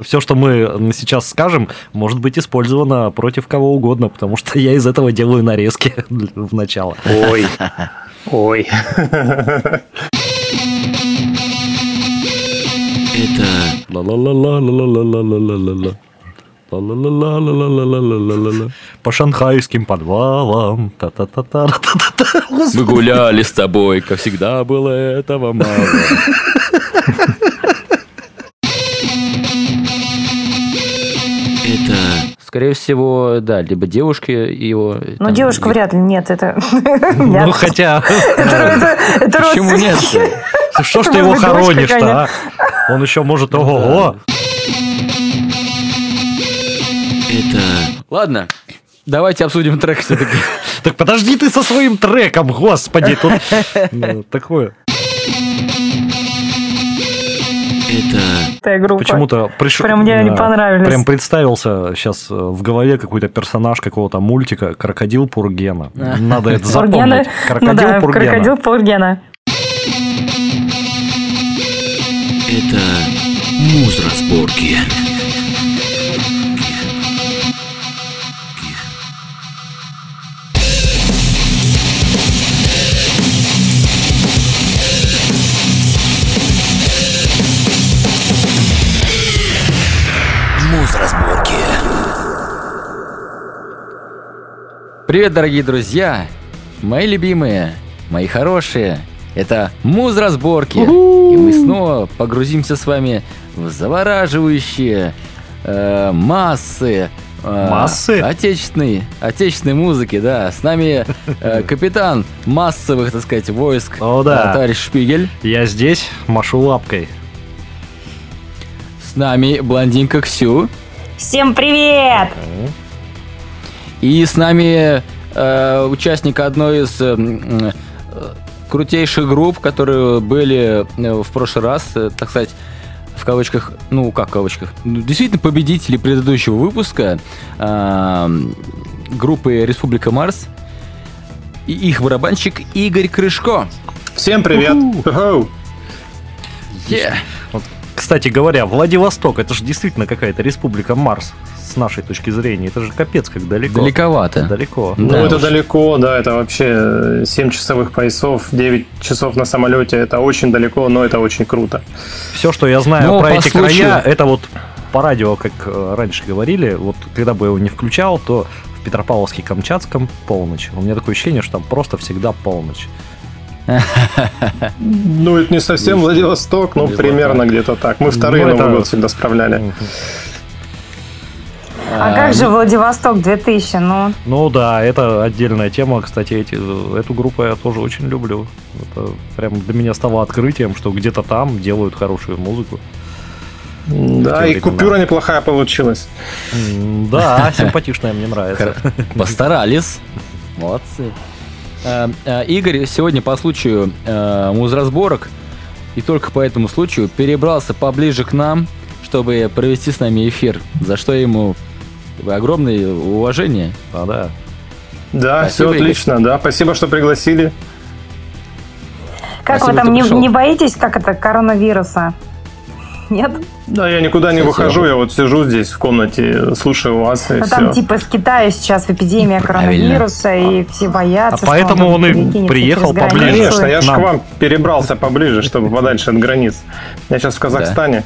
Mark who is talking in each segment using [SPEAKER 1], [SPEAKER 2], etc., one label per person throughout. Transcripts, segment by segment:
[SPEAKER 1] Все, что мы сейчас скажем, может быть использовано против кого угодно, потому что я из этого делаю нарезки в начало.
[SPEAKER 2] Ой, ой.
[SPEAKER 3] Это...
[SPEAKER 1] По шанхайским подвалам. Та -та -та -та -та -та -та.
[SPEAKER 3] Мы гуляли с тобой, как всегда было этого мало. Скорее всего, да, либо девушки его...
[SPEAKER 4] Ну,
[SPEAKER 3] там,
[SPEAKER 4] девушка
[SPEAKER 3] и-
[SPEAKER 4] вряд ли, нет, это...
[SPEAKER 1] Ну, хотя,
[SPEAKER 3] Почему нет?
[SPEAKER 1] что ж ты его хоронишь-то, а? Он еще может, ого-го.
[SPEAKER 3] Это... Ладно, давайте обсудим трек все-таки.
[SPEAKER 1] Так подожди ты со своим треком, господи, тут ну, такое.
[SPEAKER 3] Это...
[SPEAKER 4] Группа.
[SPEAKER 1] Почему-то пришел...
[SPEAKER 4] Прям мне они понравились.
[SPEAKER 1] Прям представился сейчас в голове какой-то персонаж какого-то мультика Крокодил Пургена. Надо это запомнить.
[SPEAKER 4] Ну
[SPEAKER 1] Крокодил
[SPEAKER 4] да,
[SPEAKER 1] Пургена.
[SPEAKER 4] крокодил Пургена.
[SPEAKER 3] Это... Муз разборки. Привет, дорогие друзья! Мои любимые, мои хорошие, это Муз разборки. И мы снова погрузимся с вами в завораживающие э, массы. э,
[SPEAKER 1] Массы?
[SPEAKER 3] Отечественной, отечественной музыки, да. С нами э, капитан массовых, так сказать, войск.
[SPEAKER 1] О, да.
[SPEAKER 3] э, Товарищ Шпигель.
[SPEAKER 1] Я здесь машу лапкой.
[SPEAKER 3] С нами блондинка Ксю.
[SPEAKER 4] Всем привет!
[SPEAKER 3] И с нами э, участник одной из э, э, крутейших групп, которые были э, в прошлый раз, э, так сказать, в кавычках, ну как в кавычках, ну, действительно победители предыдущего выпуска э, группы Республика Марс. И их барабанщик Игорь Крышко.
[SPEAKER 2] Всем привет.
[SPEAKER 3] Е.
[SPEAKER 1] Кстати говоря, Владивосток, это же действительно какая-то республика Марс с нашей точки зрения. Это же капец как далеко.
[SPEAKER 3] Далековато.
[SPEAKER 1] Далеко.
[SPEAKER 2] Ну,
[SPEAKER 3] Да
[SPEAKER 2] это
[SPEAKER 3] уж.
[SPEAKER 2] далеко, да, это вообще 7 часовых поясов, 9 часов на самолете, это очень далеко, но это очень круто.
[SPEAKER 1] Все, что я знаю
[SPEAKER 3] Но
[SPEAKER 1] про
[SPEAKER 3] по
[SPEAKER 1] эти
[SPEAKER 3] случаю-
[SPEAKER 1] края, это вот по радио, как э, раньше говорили, вот когда бы я его не включал, то в Петропавловске-Камчатском полночь. У меня такое ощущение, что там просто всегда полночь.
[SPEAKER 2] Ну, это не совсем Владивосток, но примерно где-то так. Мы вторые
[SPEAKER 1] Ну,
[SPEAKER 2] Новый год всегда справляли.
[SPEAKER 4] А как же Владивосток 2000? Ну,
[SPEAKER 1] Ну да, это отдельная тема. Кстати, эти, эту группу я тоже очень люблю. Это прям для меня стало открытием, что где-то там делают хорошую музыку.
[SPEAKER 2] Да, и
[SPEAKER 1] времена.
[SPEAKER 2] купюра неплохая получилась.
[SPEAKER 1] Да, симпатичная, мне нравится.
[SPEAKER 3] Постарались. Молодцы. Э, э, Игорь сегодня по случаю э, музразборок и только по этому случаю перебрался поближе к нам, чтобы провести с нами эфир, за что ему огромное уважение.
[SPEAKER 1] А, да.
[SPEAKER 2] Да,
[SPEAKER 3] Спасибо,
[SPEAKER 2] все
[SPEAKER 3] Игорь.
[SPEAKER 2] отлично, да. Спасибо, что пригласили.
[SPEAKER 4] как
[SPEAKER 3] Спасибо,
[SPEAKER 4] вы там не,
[SPEAKER 3] пришел.
[SPEAKER 4] не боитесь, как это, коронавируса? Нет?
[SPEAKER 2] Да, я никуда не
[SPEAKER 3] Кстати,
[SPEAKER 2] выхожу, я вот сижу здесь в комнате, слушаю вас и
[SPEAKER 4] Ну,
[SPEAKER 2] все.
[SPEAKER 4] там типа с Китая сейчас эпидемия
[SPEAKER 3] Правильно.
[SPEAKER 4] коронавируса, и все боятся.
[SPEAKER 1] А поэтому
[SPEAKER 4] там
[SPEAKER 1] он и приехал поближе.
[SPEAKER 2] Конечно, я же к вам перебрался поближе, чтобы подальше от границ. Я сейчас в Казахстане.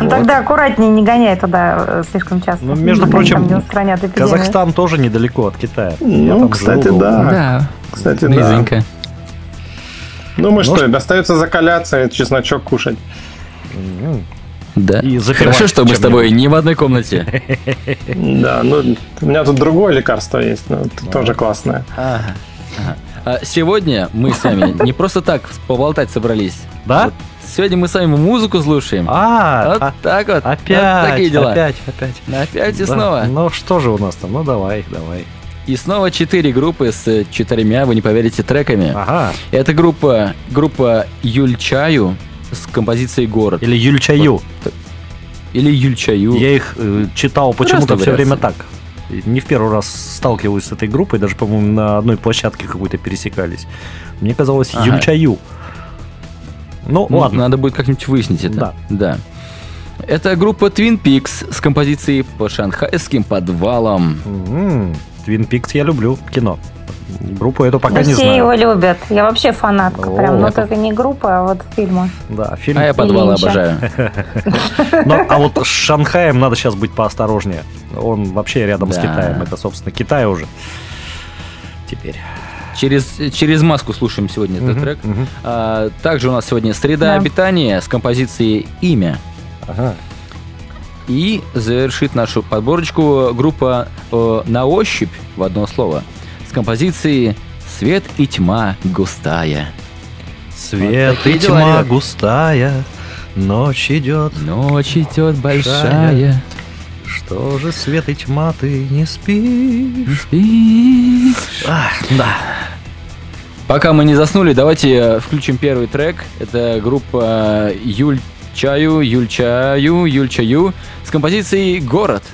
[SPEAKER 4] Ну тогда аккуратнее, не гоняй туда э, слишком часто.
[SPEAKER 1] Ну, между
[SPEAKER 4] Они
[SPEAKER 1] прочим. Казахстан тоже недалеко от Китая. Я
[SPEAKER 2] Ну,
[SPEAKER 1] там
[SPEAKER 2] кстати,
[SPEAKER 1] живу.
[SPEAKER 2] да. Кстати, да.
[SPEAKER 3] близенько.
[SPEAKER 2] Ну, мы
[SPEAKER 1] Ну,
[SPEAKER 2] что, остается закаляться и чесночок кушать.
[SPEAKER 3] Да.
[SPEAKER 1] И
[SPEAKER 3] Хорошо, что мы с тобой не в одной комнате.
[SPEAKER 2] Да, ну, у меня тут другое лекарство есть, но это тоже классное.
[SPEAKER 3] А Сегодня мы с вами не просто так поболтать собрались.
[SPEAKER 1] Да?
[SPEAKER 3] Сегодня мы с вами музыку слушаем.
[SPEAKER 1] А,
[SPEAKER 3] Вот
[SPEAKER 1] а,
[SPEAKER 3] так вот.
[SPEAKER 1] опять,
[SPEAKER 3] Вот такие дела.
[SPEAKER 1] опять, опять.
[SPEAKER 3] Опять и
[SPEAKER 1] Да.
[SPEAKER 3] снова.
[SPEAKER 1] Ну что же у нас там? Ну давай, давай.
[SPEAKER 3] И снова четыре группы с э, четырьмя, вы не поверите, треками.
[SPEAKER 1] Ага.
[SPEAKER 3] Это группа, группа Юльчаю с композицией «Город».
[SPEAKER 1] Или Юльчаю.
[SPEAKER 3] Или Юльчаю.
[SPEAKER 1] Я их э, читал почему-то все время так. Не в первый раз сталкиваюсь с этой группой, даже, по-моему, на одной площадке какой-то пересекались. Мне казалось
[SPEAKER 3] Ага.
[SPEAKER 1] Юльчаю. Ну,
[SPEAKER 3] Ну,
[SPEAKER 1] ладно.
[SPEAKER 3] Надо будет как-нибудь выяснить это.
[SPEAKER 1] Да.
[SPEAKER 3] Да.
[SPEAKER 5] Это группа Twin Peaks с композицией по шанхайским подвалам.
[SPEAKER 1] М, Твин Пикс я люблю, кино. Группу эту пока
[SPEAKER 4] Да
[SPEAKER 1] не
[SPEAKER 4] все
[SPEAKER 1] знаю.
[SPEAKER 4] его любят. Я вообще фанатка
[SPEAKER 1] О,
[SPEAKER 4] прям. Но
[SPEAKER 1] это-
[SPEAKER 4] только не группа, а вот фильма.
[SPEAKER 1] Да, фильм.
[SPEAKER 5] А я подвалы
[SPEAKER 4] Линча.
[SPEAKER 5] обожаю.
[SPEAKER 1] Но- а вот с Шанхаем надо сейчас быть поосторожнее. Он вообще рядом с. Китаем. Это, собственно, Китай уже. Теперь.
[SPEAKER 5] Через, через маску слушаем сегодня этот
[SPEAKER 1] Мгм,
[SPEAKER 5] трек.
[SPEAKER 1] мгм.
[SPEAKER 5] А, также у нас сегодня среда
[SPEAKER 4] Да.
[SPEAKER 5] обитания с композицией «Имя».
[SPEAKER 1] Ага.
[SPEAKER 5] И завершит нашу подборочку группа э, «На ощупь» в одно слово с композицией «Свет и тьма густая».
[SPEAKER 1] Свет
[SPEAKER 5] такие
[SPEAKER 1] и тьма
[SPEAKER 5] ребят.
[SPEAKER 1] густая, ночь идет.
[SPEAKER 5] Ночь идет большая,
[SPEAKER 1] Большая. Что же, свет и тьма, ты не спишь?
[SPEAKER 5] спишь.
[SPEAKER 1] Ах, да.
[SPEAKER 5] Пока мы не заснули, давайте э, включим первый трек. Это группа Юль Чаю, Юль Чаю, Юль Чаю с композицией. Город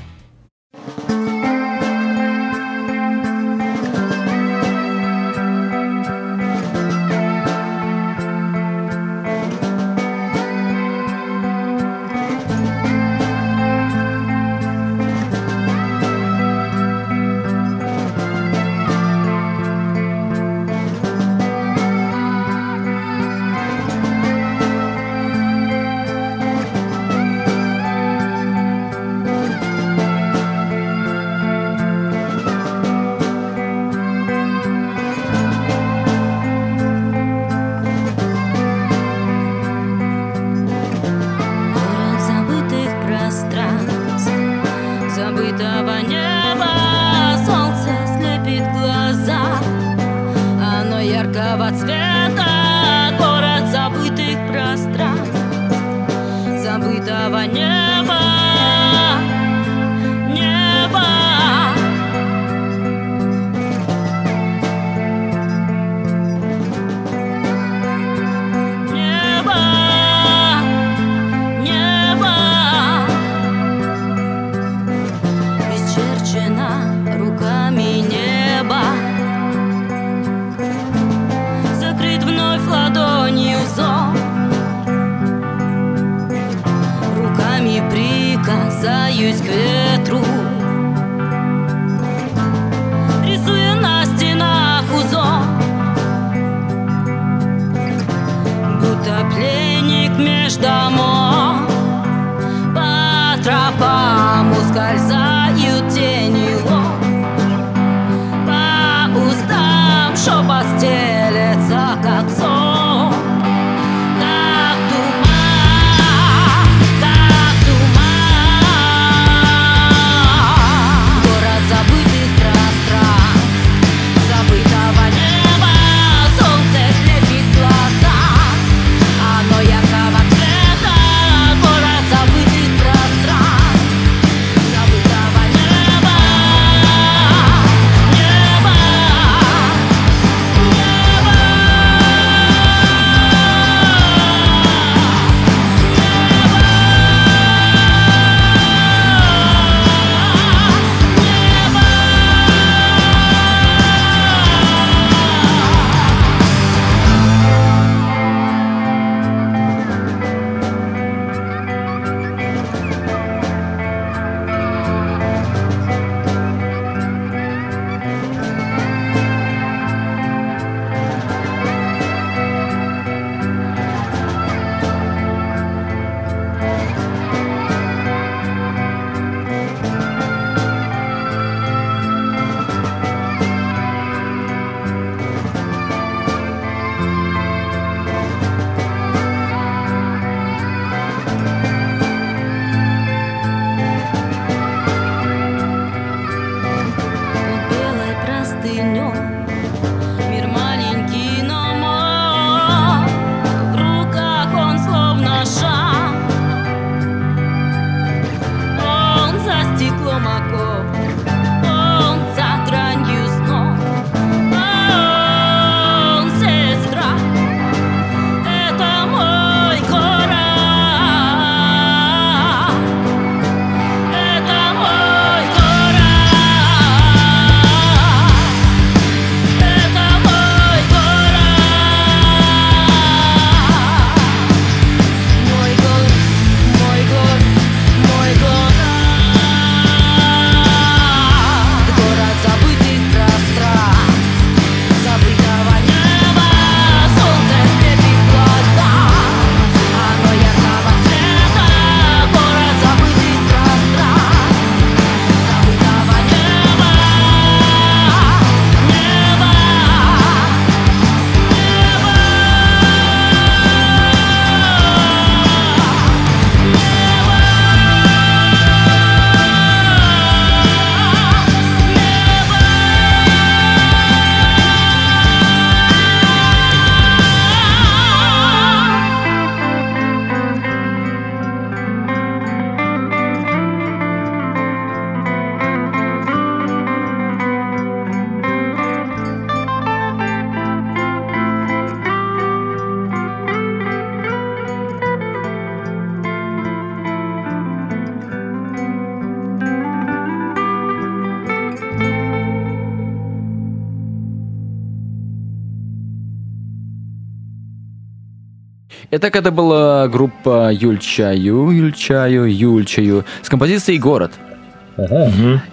[SPEAKER 3] Итак, это была группа Юльчаю, Юльчаю, Юльчаю с композицией «Город».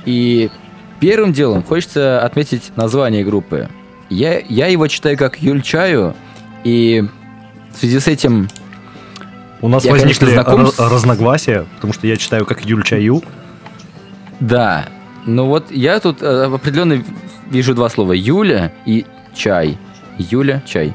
[SPEAKER 3] И первым делом хочется отметить название группы. Я, я его читаю как Юльчаю, и в связи с этим
[SPEAKER 1] У нас
[SPEAKER 3] Я,
[SPEAKER 1] возникли
[SPEAKER 3] конечно, знаком
[SPEAKER 1] ра-
[SPEAKER 3] с-
[SPEAKER 1] разногласия, потому что я читаю как Юль Чаю.
[SPEAKER 3] Да, ну вот я тут э, определенно вижу два слова. Юля и чай. Юля, чай.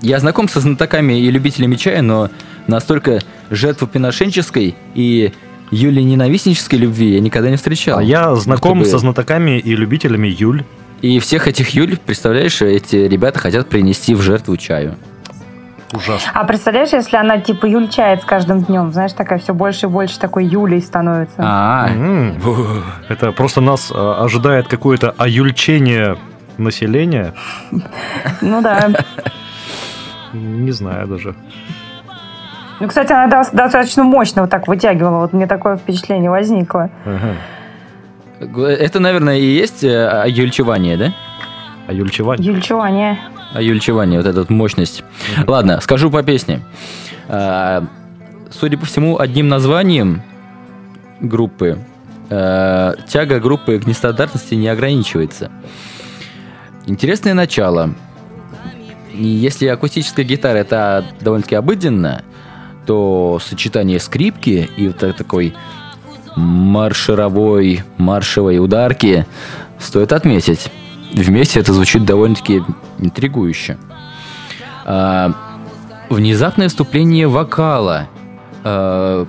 [SPEAKER 3] Я знаком со знатоками и любителями чая, но настолько жертвоприношенческой и Юли ненавистнической любви я никогда не встречал.
[SPEAKER 1] А я знаком
[SPEAKER 3] Будто бы-
[SPEAKER 1] со знатоками и любителями Юль.
[SPEAKER 3] И всех этих Юль, представляешь, эти ребята хотят принести в жертву чаю.
[SPEAKER 1] Ужасно.
[SPEAKER 4] А представляешь, если она типа юльчает с каждым днем, знаешь, такая все больше и больше такой Юлей становится.
[SPEAKER 3] А,
[SPEAKER 1] Это просто нас а, ожидает какое-то оюльчение населения.
[SPEAKER 4] Ну да.
[SPEAKER 1] Не знаю даже.
[SPEAKER 4] Ну, кстати, она дос- достаточно мощно вот так вытягивала. Вот мне такое впечатление возникло.
[SPEAKER 1] Ага.
[SPEAKER 3] это, наверное, и есть э, аюльчевание, да?
[SPEAKER 1] Оюльчевание.
[SPEAKER 4] Юльчевание.
[SPEAKER 3] Аюльчевание, вот эта вот мощность. Ладно, скажу по песне. А, Судя по всему, одним названием группы э, тяга группы к нестандартности не ограничивается. Интересное начало. Если акустическая гитара это довольно-таки обыденно, то сочетание скрипки и вот так- такой маршировой, маршевой ударки стоит отметить. Вместе это звучит довольно-таки интригующе. А, внезапное вступление вокала а,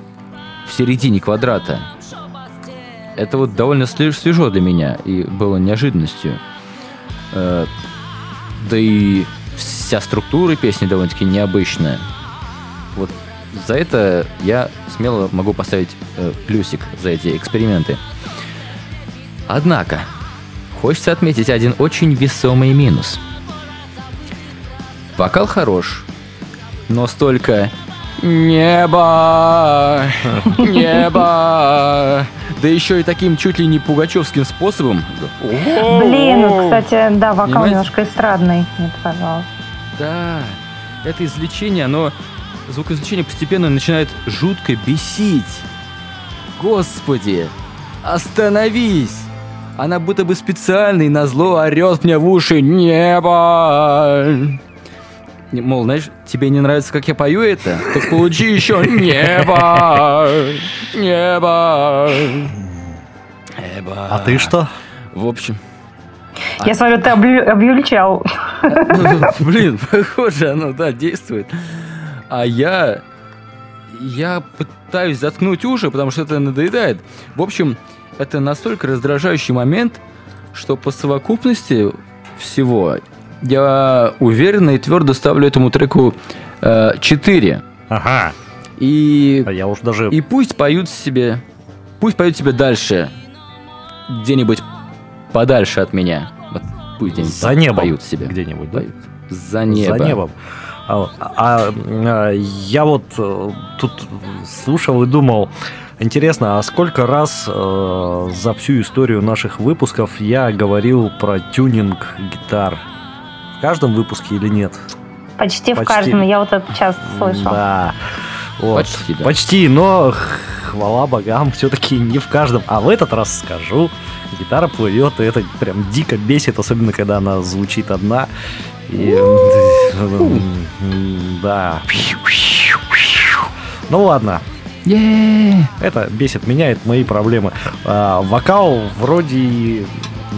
[SPEAKER 3] в середине квадрата. Это вот довольно свежо для меня и было неожиданностью. Э, да и вся структура песни довольно-таки необычная. Вот за это я смело могу поставить э, плюсик за эти эксперименты. Однако, хочется отметить один очень весомый минус. Вокал хорош, но столько небо, небо, да еще и таким чуть ли не пугачевским способом.
[SPEAKER 4] Блин, кстати, да, вокал немножко эстрадный. Мне показалось.
[SPEAKER 3] Да, это извлечение, оно, звукоизвлечение постепенно начинает жутко бесить. Господи, остановись! Она будто бы специальный на зло орет мне в уши «Небо!» Мол, знаешь, тебе не нравится, как я пою это? Так получи еще «Небо! Небо!» Небо.
[SPEAKER 1] А ты что?
[SPEAKER 3] В общем,
[SPEAKER 4] Я смотрю, ты объю- объюльчал.
[SPEAKER 3] Блин, похоже, оно, да, действует. А я... Я пытаюсь заткнуть уши, потому что это надоедает. В общем, это настолько раздражающий момент, что по совокупности всего я уверенно и твердо ставлю этому треку э, 4.
[SPEAKER 1] Ага.
[SPEAKER 3] И,
[SPEAKER 1] А я уж даже...
[SPEAKER 3] и пусть поют себе... Пусть поют себе дальше. Где-нибудь подальше от меня. Вот пусть где-нибудь
[SPEAKER 1] За небом
[SPEAKER 3] поют себе.
[SPEAKER 1] где-нибудь, да?
[SPEAKER 3] Поют. За небо.
[SPEAKER 1] За небом. А, а, а, я вот э, тут слушал и думал, интересно, а сколько раз э, за всю историю наших выпусков я говорил про тюнинг гитар? В каждом выпуске или нет?
[SPEAKER 4] Почти в
[SPEAKER 1] Почти.
[SPEAKER 4] каждом. Я вот это часто слышал.
[SPEAKER 1] Да. Вот.
[SPEAKER 3] Почти, да.
[SPEAKER 1] Почти, но хвала богам, все-таки не в каждом. А в этот раз скажу, гитара плывет, и это прям дико бесит, особенно когда она звучит одна. И, да. Ну ладно,
[SPEAKER 3] Е-е-е.
[SPEAKER 1] это бесит меня, это мои проблемы. А, вокал вроде и,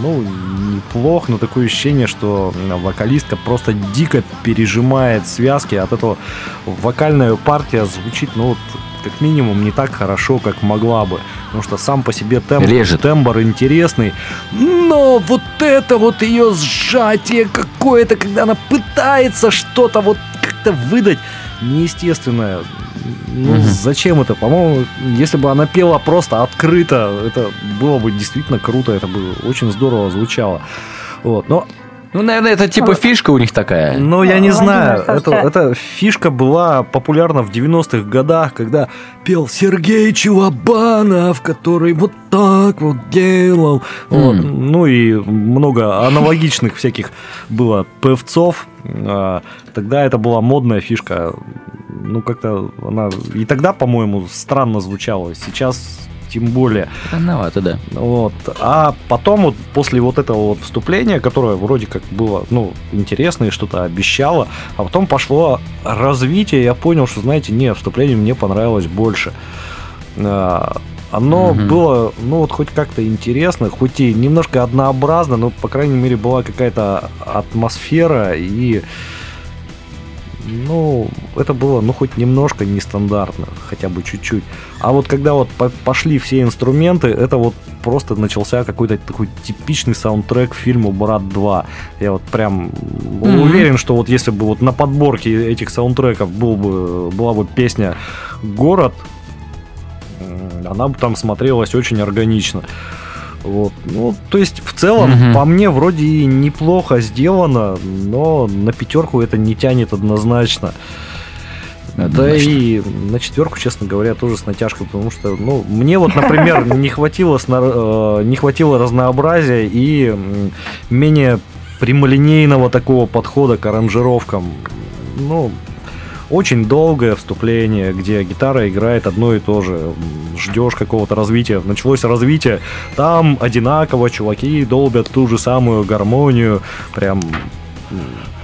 [SPEAKER 1] ну, неплох, но такое ощущение, что вокалистка просто дико пережимает связки. От этого вокальная партия звучит, ну, вот, как минимум, не так хорошо, как могла бы. Потому что сам по себе тембр,
[SPEAKER 3] Режет.
[SPEAKER 1] тембр интересный. Но вот это вот ее сжатие какое-то, когда она пытается что-то вот как-то выдать неестественное. Ну,
[SPEAKER 3] Мгм.
[SPEAKER 1] зачем это? По-моему, если бы она пела просто открыто, это было бы действительно круто, это бы очень здорово звучало. Вот. Но,
[SPEAKER 3] Ну, наверное, это типа фишка у них такая.
[SPEAKER 1] но я не
[SPEAKER 4] Владимир,
[SPEAKER 1] знаю, это, эта фишка была популярна в 90-х годах, когда пел Сергей Чувабанов, который вот так вот делал. Вот.
[SPEAKER 3] М.
[SPEAKER 1] Ну и много аналогичных всяких было певцов. А, Тогда это была модная фишка. ну, как-то она и тогда, по-моему, странно звучала. Сейчас тем более.
[SPEAKER 3] Рановато, да.
[SPEAKER 1] Вот. А потом вот после вот этого вот вступления, которое вроде как было, ну, интересно и что-то обещало, а потом пошло развитие, я понял, что, знаете, не, вступление мне понравилось больше. А, Оно
[SPEAKER 3] Мгм.
[SPEAKER 1] было, ну, вот хоть как-то интересно, хоть и немножко однообразно, но, по крайней мере, была какая-то атмосфера и ну, это было, ну, хоть немножко нестандартно, хотя бы чуть-чуть. А вот когда вот по- пошли все инструменты, это вот просто начался какой-то такой типичный саундтрек фильму «Брат 2». Я вот прям
[SPEAKER 3] Мгм.
[SPEAKER 1] уверен, что вот если бы вот на подборке этих саундтреков был бы, была бы песня «Город», она бы там смотрелась очень органично. Вот. Ну, то есть, в целом,
[SPEAKER 3] Мгм.
[SPEAKER 1] по мне, вроде и неплохо сделано, но на пятерку это не тянет однозначно. Да
[SPEAKER 3] Однозначно.
[SPEAKER 1] и на четверку, честно говоря, тоже с натяжкой, потому что, ну, мне вот, например, не хватило, э, не хватило разнообразия и менее прямолинейного такого подхода к аранжировкам. Ну, очень долгое вступление, где гитара играет одно и то же. Ждешь какого-то развития. Началось развитие, там одинаково чуваки долбят ту же самую гармонию, прям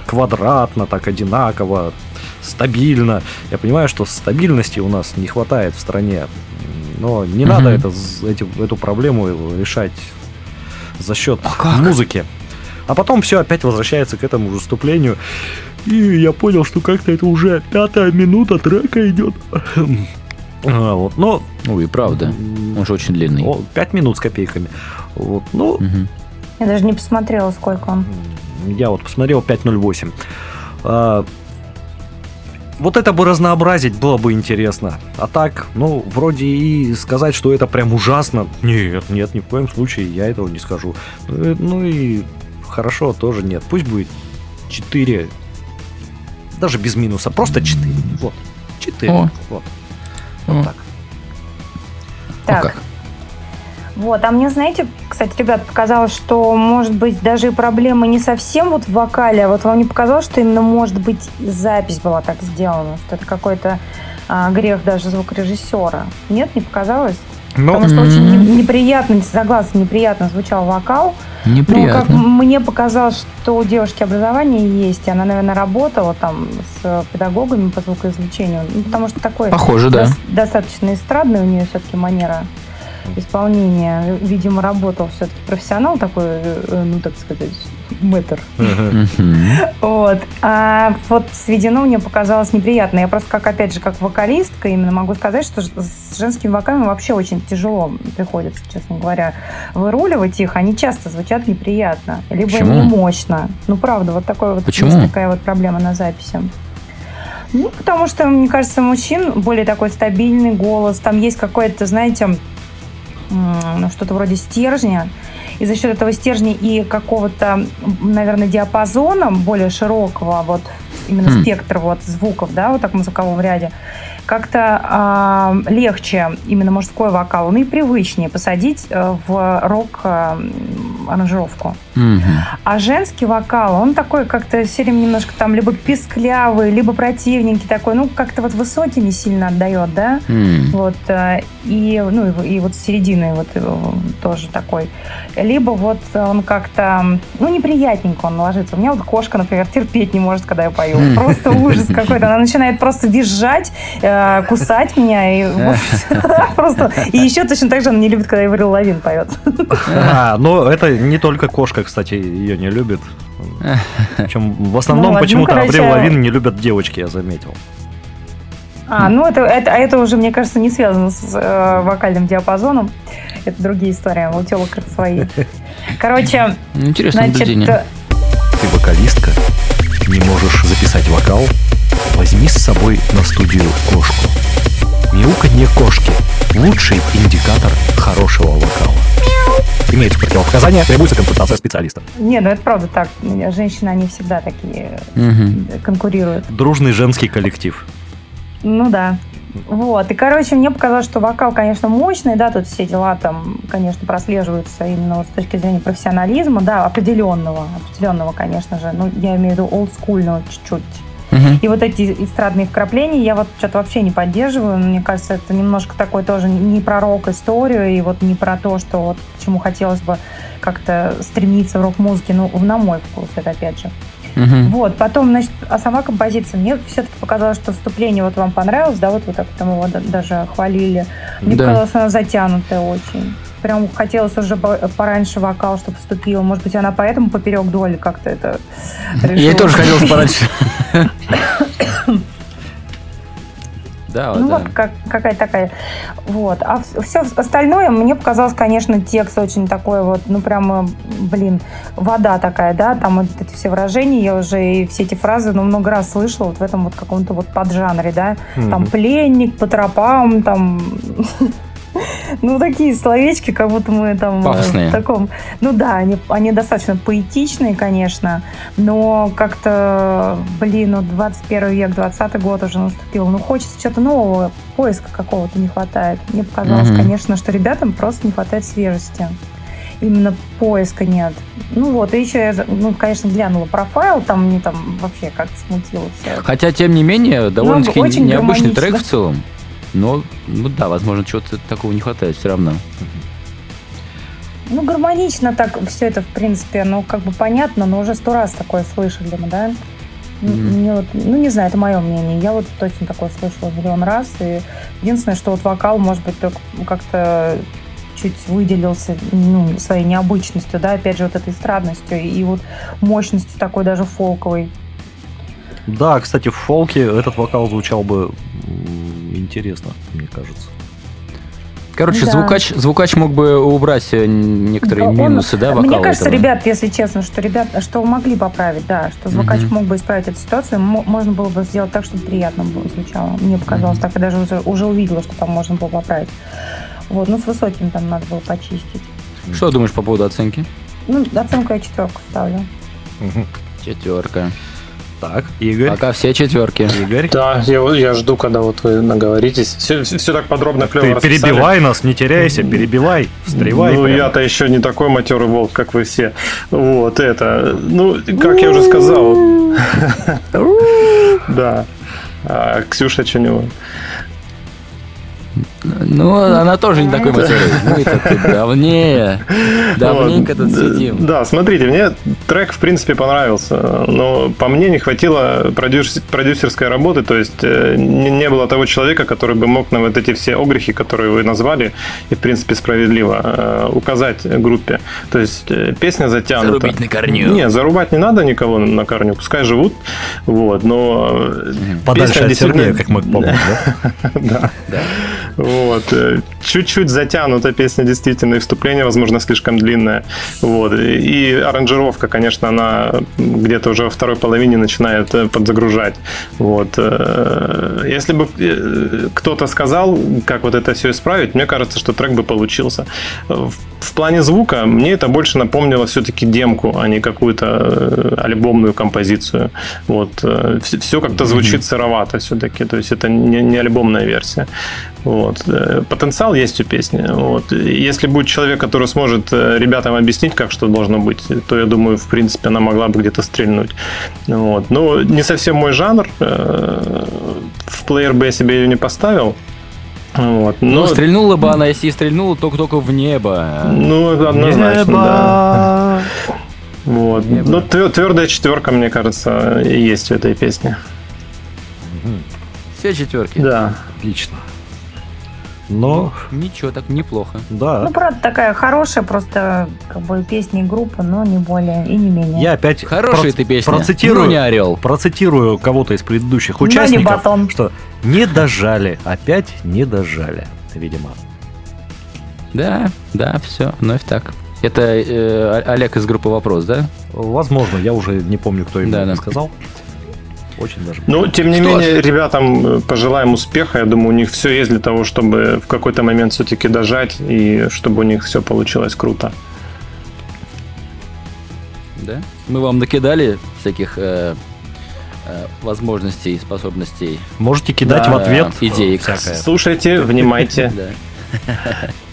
[SPEAKER 1] квадратно, так одинаково, стабильно. Я понимаю, что стабильности у нас не хватает в стране, но не надо это, эти- эту проблему решать за счет
[SPEAKER 3] А как?
[SPEAKER 1] музыки. А потом все опять возвращается к этому же вступлению. И я понял, что как-то это уже пятая минута трека идет. А, вот, но...
[SPEAKER 3] Ну и правда. Он же очень длинный.
[SPEAKER 1] о, Пять минут с копейками. Вот, ну,
[SPEAKER 3] Мгм.
[SPEAKER 4] Я даже не посмотрела, сколько он.
[SPEAKER 1] я вот посмотрел 5.08. А, вот это бы разнообразить было бы интересно. А так, ну, вроде и сказать, что это прям ужасно. Нет, нет, ни в коем случае я этого не скажу. И- Ну и хорошо тоже нет. Пусть будет 4. Даже без минуса. Просто 4. Вот. 4.
[SPEAKER 3] О.
[SPEAKER 1] Вот.
[SPEAKER 3] О.
[SPEAKER 1] Вот так.
[SPEAKER 3] Ну
[SPEAKER 4] Так,
[SPEAKER 3] как?
[SPEAKER 4] Вот, а мне, знаете, кстати, ребят, показалось, что, может быть, даже и проблема не совсем вот в вокале, а вот вам не показалось, что именно, может быть, запись была так сделана, что это какой-то а, грех даже звукорежиссера. Нет, не показалось?
[SPEAKER 1] Ну,
[SPEAKER 4] Потому что очень не- неприятно, согласна, неприятно звучал вокал. Ну, как
[SPEAKER 3] Неприятно.
[SPEAKER 4] мне показалось, что у девушки образование есть, и она, наверное, работала там с педагогами по звукоизвлечению, ну, потому что такой
[SPEAKER 3] Похоже, да.
[SPEAKER 4] дос- достаточно эстрадная у нее все-таки манера исполнения. Видимо, работал все-таки профессионал такой, э, ну, так сказать,
[SPEAKER 1] Мгм.
[SPEAKER 4] Вот. А вот сведено мне показалось неприятно. Я просто, как опять же, как вокалистка, именно могу сказать, что с женскими вокалами вообще очень тяжело приходится, честно говоря, выруливать их. Они часто звучат неприятно. Либо
[SPEAKER 3] Почему?
[SPEAKER 4] не мощно. Ну, правда, вот такой вот
[SPEAKER 3] Почему?
[SPEAKER 4] есть такая вот проблема на записи. Ну, потому что, мне кажется, мужчин более такой стабильный голос. Там есть какое-то, знаете, ну, что-то вроде стержня. И за счет этого стержня и какого-то, наверное, диапазона более широкого, вот именно
[SPEAKER 3] Хм.
[SPEAKER 4] спектр вот звуков, да, вот так в музыковом ряде, как-то а, легче именно мужской вокал, ну и привычнее посадить э, в рок м, аранжировку.
[SPEAKER 3] Мгм.
[SPEAKER 4] А женский вокал, он такой как-то все время немножко там либо писклявый, либо противненький такой, ну как-то вот высокий не сильно отдает, да?
[SPEAKER 3] М.
[SPEAKER 4] Вот, э, и, ну, и, и вот с серединой вот э, тоже такой. Либо вот он как-то, ну, неприятненько он ложится. У меня вот кошка, например, терпеть не может, когда я пою.
[SPEAKER 3] Хм.
[SPEAKER 4] Просто ужас какой-то. Она начинает просто визжать, э, кусать меня. И просто... И еще точно так же она не любит, когда Иврил Лавин поет.
[SPEAKER 1] А, но это не только кошка, кстати, ее не любит. Причем в основном
[SPEAKER 4] Ну, ну,
[SPEAKER 1] почему-то
[SPEAKER 4] короче-
[SPEAKER 1] Аврил Лавин не любят девочки, я заметил.
[SPEAKER 4] А, ну это, это, а это уже, мне кажется, не связано с э, вокальным диапазоном. Это другие истории. У телок это свои. Короче,
[SPEAKER 3] Интересное
[SPEAKER 4] значит,
[SPEAKER 3] наблюдение.
[SPEAKER 4] э,
[SPEAKER 1] Ты вокалистка, не можешь записать вокал, возьми с собой на студию кошку. Мяуканье кошки – лучший индикатор хорошего вокала. Имеется противопоказания, требуется консультация специалиста.
[SPEAKER 4] не, ну это правда так. Женщины, они всегда такие э, конкурируют.
[SPEAKER 1] Дружный женский коллектив.
[SPEAKER 4] Ну да. Вот. И, короче, мне показалось, что вокал, конечно, мощный, да, тут все дела там, конечно, прослеживаются именно вот с точки зрения профессионализма, да, определенного, определенного, конечно же. Ну, я имею в виду олдскульного чуть-чуть.
[SPEAKER 3] Мгм.
[SPEAKER 4] И вот эти эстрадные вкрапления я вот что-то вообще не поддерживаю. Мне кажется, это немножко такой тоже не про рок-историю и вот не про то, что вот к чему хотелось бы как-то стремиться в рок-музыке, ну, на мой вкус, это опять же.
[SPEAKER 3] Мгм.
[SPEAKER 4] Вот, потом, значит, а сама композиция, мне все-таки показалось, что вступление вот вам понравилось, да, вот вы так там его да- даже хвалили. Мне
[SPEAKER 3] Да.
[SPEAKER 4] показалось, она затянутая очень. Прям хотелось уже по- пораньше вокал, чтобы вступила. Может быть, она поэтому поперек доли как-то это решила.
[SPEAKER 3] Ей тоже хотелось пораньше. Да,
[SPEAKER 4] Ну
[SPEAKER 3] да.
[SPEAKER 4] вот как, какая такая. Вот. А все остальное мне показалось, конечно, текст очень такой вот, ну прямо, блин, вода такая, да, там вот эти все выражения, я уже и все эти фразы, ну, много раз слышала вот в этом вот каком-то вот поджанре, да, там
[SPEAKER 1] Мгм.
[SPEAKER 4] пленник, по тропам, там... Ну, такие словечки, как будто мы там... э,
[SPEAKER 3] Пафосные.
[SPEAKER 4] В таком... Ну да, они, они достаточно поэтичные, конечно, но как-то, блин, ну 21 век, 20 год уже наступил. Ну, хочется чего-то нового, поиска какого-то не хватает. Мне показалось,
[SPEAKER 3] Мгм.
[SPEAKER 4] конечно, что ребятам просто не хватает свежести. Именно поиска нет. Ну вот, и еще я, ну, конечно, глянула профайл, там мне там вообще как-то смутило все.
[SPEAKER 3] Хотя, тем не менее, довольно-таки
[SPEAKER 4] Ну,
[SPEAKER 3] необычный
[SPEAKER 4] гармонично.
[SPEAKER 3] трек в целом. Но, ну да, возможно, чего-то такого не хватает все равно.
[SPEAKER 4] Ну, гармонично так все это, в принципе, ну, как бы понятно, но уже сто раз такое слышали мы, да? Ну, мне вот- ну, не знаю, это мое мнение. Я вот точно такое слышала миллион раз. И единственное, что вот вокал, может быть, только как-то чуть выделился ну, своей необычностью, да, опять же, вот этой эстрадностью и вот мощностью такой даже фолковой.
[SPEAKER 1] Да, кстати, в фолке этот вокал звучал бы интересно, мне кажется.
[SPEAKER 3] Короче,
[SPEAKER 4] Да.
[SPEAKER 3] звукач, звукач мог бы убрать э, некоторые
[SPEAKER 4] Он-
[SPEAKER 3] минусы, да, вокала
[SPEAKER 4] Мне кажется,
[SPEAKER 3] этого.
[SPEAKER 4] ребят, если честно, что ребят, что могли поправить, да, что звукач
[SPEAKER 3] Мгм.
[SPEAKER 4] мог бы исправить эту ситуацию, мо- можно было бы сделать так, чтобы приятно было звучало. Мне показалось,
[SPEAKER 3] Мгм.
[SPEAKER 4] так я даже уже, уже увидела, что там можно было поправить. Вот, ну с высоким там надо было почистить.
[SPEAKER 3] Что думаешь по поводу оценки?
[SPEAKER 4] Ну, оценку я четверку ставлю.
[SPEAKER 1] Мгм.
[SPEAKER 3] Четверка.
[SPEAKER 1] Так, Игорь.
[SPEAKER 3] Пока все четверки.
[SPEAKER 1] Игорь.
[SPEAKER 2] Да, я, я жду, когда вот вы наговоритесь. Все, все так подробно, клево
[SPEAKER 1] Ты
[SPEAKER 2] расписали.
[SPEAKER 1] перебивай нас, не теряйся, перебивай, встревай.
[SPEAKER 2] Ну,
[SPEAKER 1] прямо.
[SPEAKER 2] я-то еще не такой матерый волк, как вы все. Вот это. Ну, как я уже сказал. Да. А Ксюша что-нибудь?
[SPEAKER 3] Ну, она тоже не такой матерый. Мы-то тут давнее. Давненько тут сидим.
[SPEAKER 2] Да, смотрите, мне трек, в принципе, понравился, но по мне не хватило продюс- продюсерской работы, то есть э, не, было того человека, который бы мог на вот эти все огрехи, которые вы назвали, и, в принципе, справедливо, э, указать группе. То есть э, песня затянута.
[SPEAKER 3] Зарубить на корню.
[SPEAKER 2] Не, зарубать не надо никого на корню, пускай живут, вот, но...
[SPEAKER 1] Подальше от Сергея, как мы помним, да?
[SPEAKER 2] Да. Вот. э, Чуть-чуть затянута песня, действительно, и вступление, возможно, слишком длинное. Вот. И аранжировка, конечно, она где-то уже во второй половине начинает э, подзагружать. Вот. Э, Если бы кто-то сказал, как вот это все исправить, мне кажется, что трек бы получился. В плане звука мне это больше напомнило все-таки демку, а не какую-то альбомную композицию. Вот. Все как-то звучит сыровато все-таки, то есть это не, не альбомная версия. Вот. Э, Потенциал есть у песни. Вот. Если будет человек, который сможет э, ребятам объяснить, как что должно быть, то я думаю, в принципе, она могла бы где-то стрельнуть. Вот. Но не совсем мой жанр. Э, В плеер бы я себе ее не поставил. Вот.
[SPEAKER 3] Ну,
[SPEAKER 2] Но,
[SPEAKER 3] стрельнула бы она, если и стрельнула, только-только в небо.
[SPEAKER 2] ну, однозначно, да.
[SPEAKER 1] Небо.
[SPEAKER 2] Вот.
[SPEAKER 3] Небо.
[SPEAKER 2] Но твердая четверка, мне кажется, и есть в этой песне.
[SPEAKER 3] Все четверки.
[SPEAKER 2] Да.
[SPEAKER 1] Отлично. Но,
[SPEAKER 3] Ничего, так неплохо.
[SPEAKER 1] да,
[SPEAKER 4] Ну, правда, такая хорошая просто как бы песня и группа, но не более и не менее.
[SPEAKER 1] я опять
[SPEAKER 3] Хорошая
[SPEAKER 1] проц-
[SPEAKER 3] ты песня.
[SPEAKER 1] процитирую,
[SPEAKER 3] Ну, не орел.
[SPEAKER 1] процитирую кого-то из предыдущих
[SPEAKER 4] Но не
[SPEAKER 1] участников,
[SPEAKER 4] батон.
[SPEAKER 1] что не дожали, опять не дожали, видимо.
[SPEAKER 3] Да, да, все, вновь так. Это э, Олег из группы «Вопрос», да?
[SPEAKER 1] Возможно, я уже не помню, кто именно
[SPEAKER 3] Да, да.
[SPEAKER 1] сказал. Очень даже.
[SPEAKER 2] Ну, тем не
[SPEAKER 3] Что
[SPEAKER 2] менее, ребятам э, пожелаем успеха. Я думаю, у них все есть для того, чтобы в какой-то момент все-таки дожать и чтобы у них все получилось круто.
[SPEAKER 3] Да. Мы вам накидали всяких э, э, возможностей, способностей.
[SPEAKER 1] Можете кидать
[SPEAKER 3] Да,
[SPEAKER 1] в ответ
[SPEAKER 3] идеи.
[SPEAKER 1] всякое.
[SPEAKER 2] Слушайте, внимайте.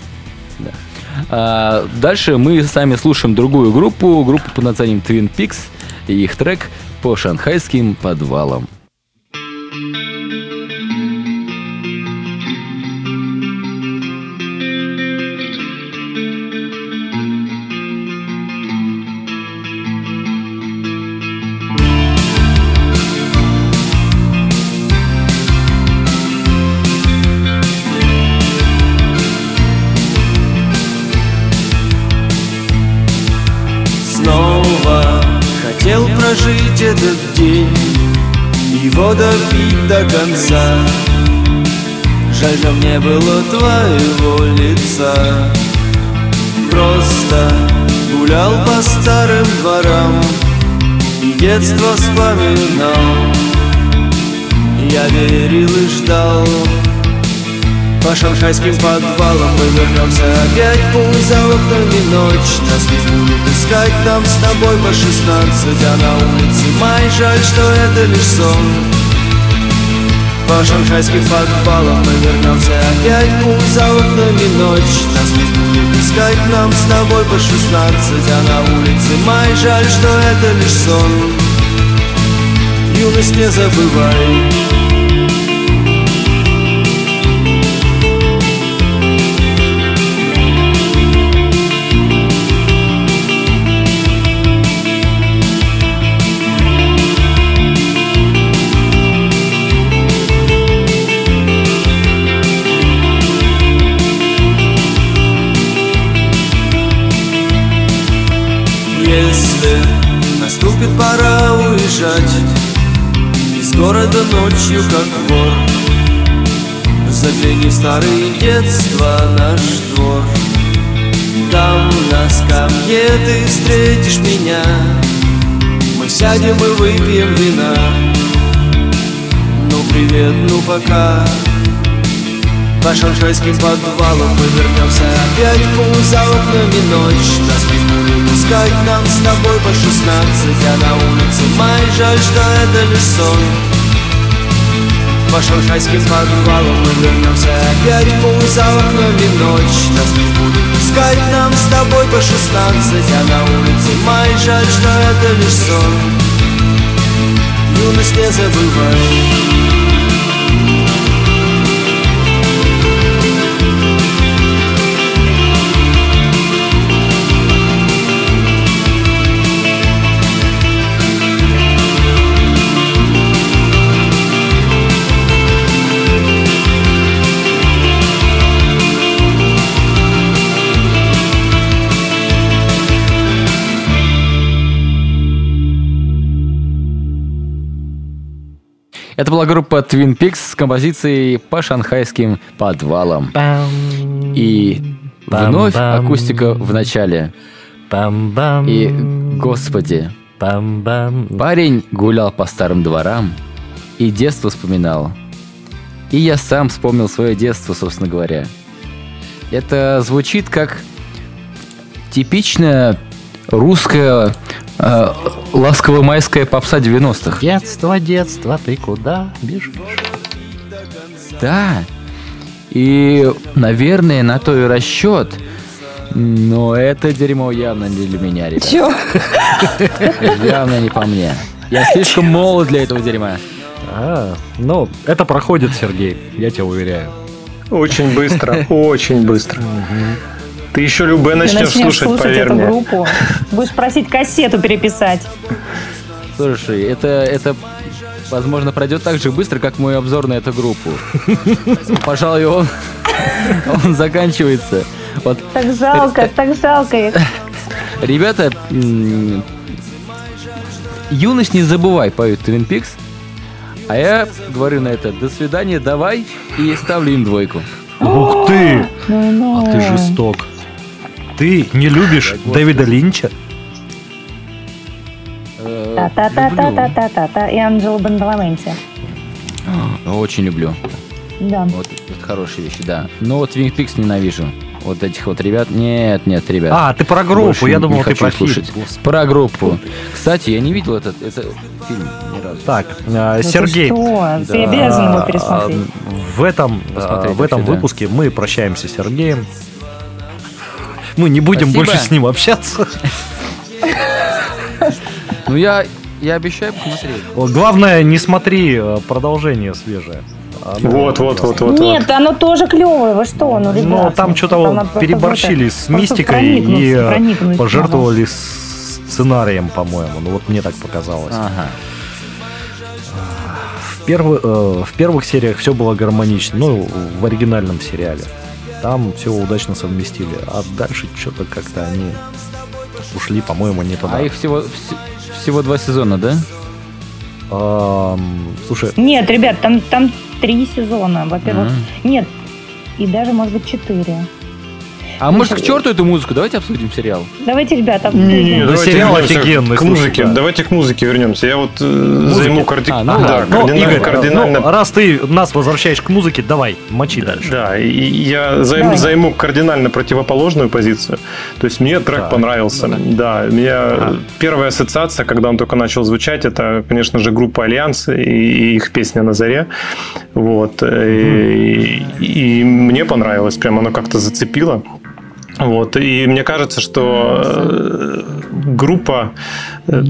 [SPEAKER 3] А, Дальше мы сами слушаем другую группу, группу под названием Twin Peaks и их трек по шанхайским подвалам.
[SPEAKER 6] Этот день Его допить до конца. Жаль, что не было твоего лица. Просто гулял по старым дворам И детство вспоминал. Я верил и ждал по шанхайским подвалам. Мы вернемся опять Пусть за окнами ночь Нас не будет искать. Нам с тобой по шестнадцать А на улице май. Жаль, что это лишь сон. По шанхайским подвалам мы вернемся опять Пусть за окнами ночь Нас не будет искать. Нам с тобой по шестнадцать А на улице май. Жаль, что это лишь сон. Юность не забывай Если наступит пора уезжать Из города ночью как вор. Загляни в старые детства наш двор. Там на скамье ты встретишь меня. Мы сядем и выпьем вина. Ну привет, ну пока по шанхайским подвалам мы вернемся. Опять Пусть за окнами ночь. Нас не будут искать Нам с тобой по шестнадцать. А на улице. Май Жаль, что это лишь сон. По шанхайским подвалам мы вернемся. Опять Пусть за окнами ночь. Нас не будут искать Нам с тобой по шестнадцать. А на улице. Май Жаль, что это лишь сон. Юность не забывай
[SPEAKER 3] Это была группа Twin Peaks с композицией по шанхайским подвалам. И вновь
[SPEAKER 1] Бам-бам.
[SPEAKER 3] акустика в начале.
[SPEAKER 1] Пам-бам.
[SPEAKER 3] И, господи,
[SPEAKER 1] Пам-бам.
[SPEAKER 3] парень гулял по старым дворам и детство вспоминал. И я сам вспомнил свое детство, собственно говоря. Это звучит как типичная русская э, ласково-майская попса 90-х.
[SPEAKER 1] Детство, детство, ты куда бежишь?
[SPEAKER 3] Да. И, наверное, на то и расчет. Но это дерьмо явно не для меня, ребят.
[SPEAKER 4] Чё?
[SPEAKER 3] Явно не по мне. Я слишком молод для этого дерьма.
[SPEAKER 1] А, ну, это проходит, Сергей, я тебя уверяю.
[SPEAKER 2] Очень быстро, очень быстро. Ты еще любэ
[SPEAKER 4] Ты
[SPEAKER 2] начнешь слушать, поверь
[SPEAKER 4] эту
[SPEAKER 2] мне.
[SPEAKER 4] группу. Будешь просить кассету переписать.
[SPEAKER 3] Слушай, это, это возможно, пройдет так же быстро, как мой обзор на эту группу. Пожалуй, он, он заканчивается. Вот
[SPEAKER 4] Так жалко, так жалко их.
[SPEAKER 3] Ребята, юность не забывай, поют Twin Peaks. А я говорю на это, до свидания, давай, и ставлю им двойку.
[SPEAKER 1] Ух ты!
[SPEAKER 4] Ну-ну.
[SPEAKER 1] А ты жесток. Ты не любишь Дэвида Линча?
[SPEAKER 3] Э,
[SPEAKER 4] Та-та-та-та-та-та-та. И Анджело Бандаламенти.
[SPEAKER 3] люблю. Очень люблю.
[SPEAKER 4] Да.
[SPEAKER 3] Вот это хорошие вещи, да. Но вот Twin Peaks ненавижу. Вот этих вот ребят. Нет, нет, ребят.
[SPEAKER 1] А, ты про группу,
[SPEAKER 3] Больше
[SPEAKER 1] я
[SPEAKER 3] не
[SPEAKER 1] думал, ты
[SPEAKER 3] хочу
[SPEAKER 1] про фильм.
[SPEAKER 3] слушать.
[SPEAKER 1] Господи.
[SPEAKER 3] Про группу. Кстати, я не видел этот, этот фильм ни разу.
[SPEAKER 1] Так, а,
[SPEAKER 4] Ну ты
[SPEAKER 1] Сергей,
[SPEAKER 4] что? Ты
[SPEAKER 3] Да.
[SPEAKER 4] обязан его
[SPEAKER 1] а,
[SPEAKER 4] пересмотреть.
[SPEAKER 1] в этом, а,
[SPEAKER 3] Посмотреть
[SPEAKER 1] в этом
[SPEAKER 3] вообще, да.
[SPEAKER 1] выпуске мы прощаемся с Сергеем. Мы не будем
[SPEAKER 3] Спасибо.
[SPEAKER 1] больше с ним общаться.
[SPEAKER 3] Ну я, я обещаю посмотреть.
[SPEAKER 1] Вот Главное, не смотри э, продолжение свежее. Оно
[SPEAKER 2] Вот, вот, вот, вот.
[SPEAKER 4] Нет, оно тоже клевое, вы что, ну, ребят.
[SPEAKER 1] Ну, там что-то
[SPEAKER 4] надо
[SPEAKER 1] вот
[SPEAKER 4] просто
[SPEAKER 1] переборщили
[SPEAKER 4] вот
[SPEAKER 1] с мистикой и
[SPEAKER 4] проникнуть
[SPEAKER 1] пожертвовали с сценарием, по-моему. Ну вот мне так показалось.
[SPEAKER 3] Ага.
[SPEAKER 1] В, перв- э, в первых сериях все было гармонично, ну, в оригинальном сериале. Там все удачно совместили. А дальше что-то как-то они ушли, по-моему, не туда.
[SPEAKER 3] А их всего, вс- всего два сезона, да?
[SPEAKER 1] Ам, Слушай,
[SPEAKER 4] Нет, ребят, там, там три сезона. Во-первых,
[SPEAKER 3] А.
[SPEAKER 4] нет, и даже, может быть, четыре.
[SPEAKER 3] А может, к черту эту музыку? Давайте обсудим сериал.
[SPEAKER 4] Давайте, ребята, обсудим.
[SPEAKER 1] Да
[SPEAKER 2] давайте
[SPEAKER 1] сериал офигенный,
[SPEAKER 2] К музыке.
[SPEAKER 1] да.
[SPEAKER 2] Давайте к музыке вернемся. Я вот э, займу карди-
[SPEAKER 3] А, ну
[SPEAKER 2] да,
[SPEAKER 1] ну,
[SPEAKER 2] кардинально,
[SPEAKER 1] Игорь,
[SPEAKER 2] кардинально
[SPEAKER 1] ну, раз ты нас возвращаешь к музыке, давай, мочи дальше.
[SPEAKER 2] Да, и я займу,
[SPEAKER 4] Давай.
[SPEAKER 2] займу кардинально противоположную позицию. То есть мне трек
[SPEAKER 1] Так.
[SPEAKER 2] понравился. Да, у меня
[SPEAKER 1] Ага.
[SPEAKER 2] первая ассоциация, когда он только начал звучать, это, конечно же, группа Альянс и и их песня на заре. Вот. И, и мне понравилось, прям оно как-то зацепило. Вот. И мне кажется, что э, группа э,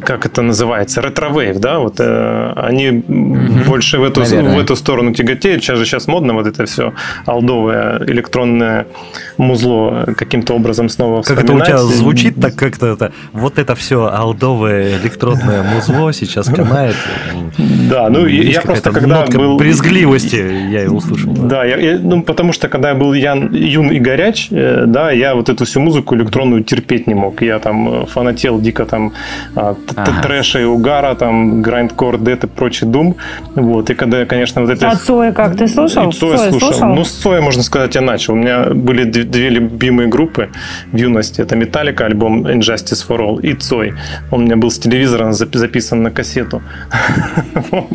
[SPEAKER 2] как это называется, retrowave, да, вот э, они больше в эту,
[SPEAKER 3] Наверное.
[SPEAKER 2] в эту сторону тяготеют. Сейчас же сейчас модно вот это все олдовое электронное музло каким-то образом снова
[SPEAKER 1] Как это у тебя
[SPEAKER 2] вспоминать.
[SPEAKER 1] звучит, так как-то это, вот это все олдовое электронное музло сейчас канает.
[SPEAKER 2] Да, ну
[SPEAKER 1] Есть
[SPEAKER 2] я просто когда был...
[SPEAKER 1] брезгливости, я и услышал.
[SPEAKER 2] Да, я, я- ну, потому что когда я был ян- юн и горяч, э, да, я вот эту всю музыку электронную терпеть не мог. Я там э, фанател дико там а,
[SPEAKER 3] Ага.
[SPEAKER 2] трэша и угара, там грайндкор, дет и прочий дум. Вот, и когда, конечно, вот это...
[SPEAKER 4] А Цоя как, ты слушал?
[SPEAKER 2] И Цоя
[SPEAKER 4] Цоя
[SPEAKER 2] слушал.
[SPEAKER 4] слушал?
[SPEAKER 2] Ну, с Цоя, можно сказать, я начал. У меня были две любимые группы в юности. Это Металлика, альбом Injustice for All, и Цой. Он у меня был с телевизора зап- записан на кассету. Вот.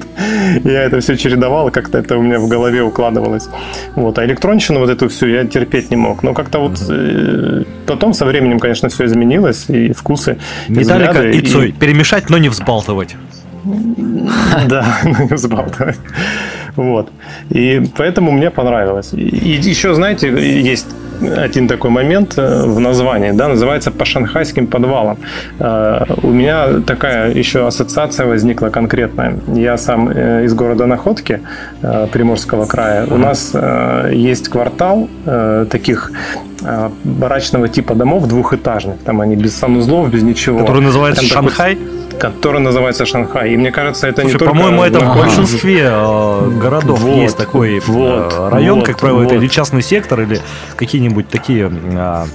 [SPEAKER 2] Я это все чередовал, и как-то это у меня в голове укладывалось. Вот. А электронщину вот эту всю я терпеть не мог. Но как-то вот э, потом со временем, конечно, все изменилось, и вкусы, и
[SPEAKER 1] Металлика
[SPEAKER 2] взгляды,
[SPEAKER 1] и Цой. Перемешать, но не взбалтывать.
[SPEAKER 2] да, не взбалтывать. Вот. И поэтому мне понравилось. И еще, знаете, есть один такой момент э, в названии, да, называется «По шанхайским подвалам». Э, У меня такая еще ассоциация возникла конкретная. Я сам э, из города Находки, Приморского края. У нас есть квартал таких барачного типа домов двухэтажных. Там они без санузлов, без ничего.
[SPEAKER 1] Который называется
[SPEAKER 2] Прям такой
[SPEAKER 1] Шанхай.
[SPEAKER 2] который называется Шанхай. И мне кажется, это не
[SPEAKER 1] Слушай,
[SPEAKER 2] только...
[SPEAKER 1] по-моему, это в большинстве э, городов
[SPEAKER 2] Вот,
[SPEAKER 1] есть такой э,
[SPEAKER 2] вот,
[SPEAKER 1] район,
[SPEAKER 2] вот,
[SPEAKER 1] как правило, это
[SPEAKER 2] вот.
[SPEAKER 1] или частный сектор, или какие-нибудь такие а,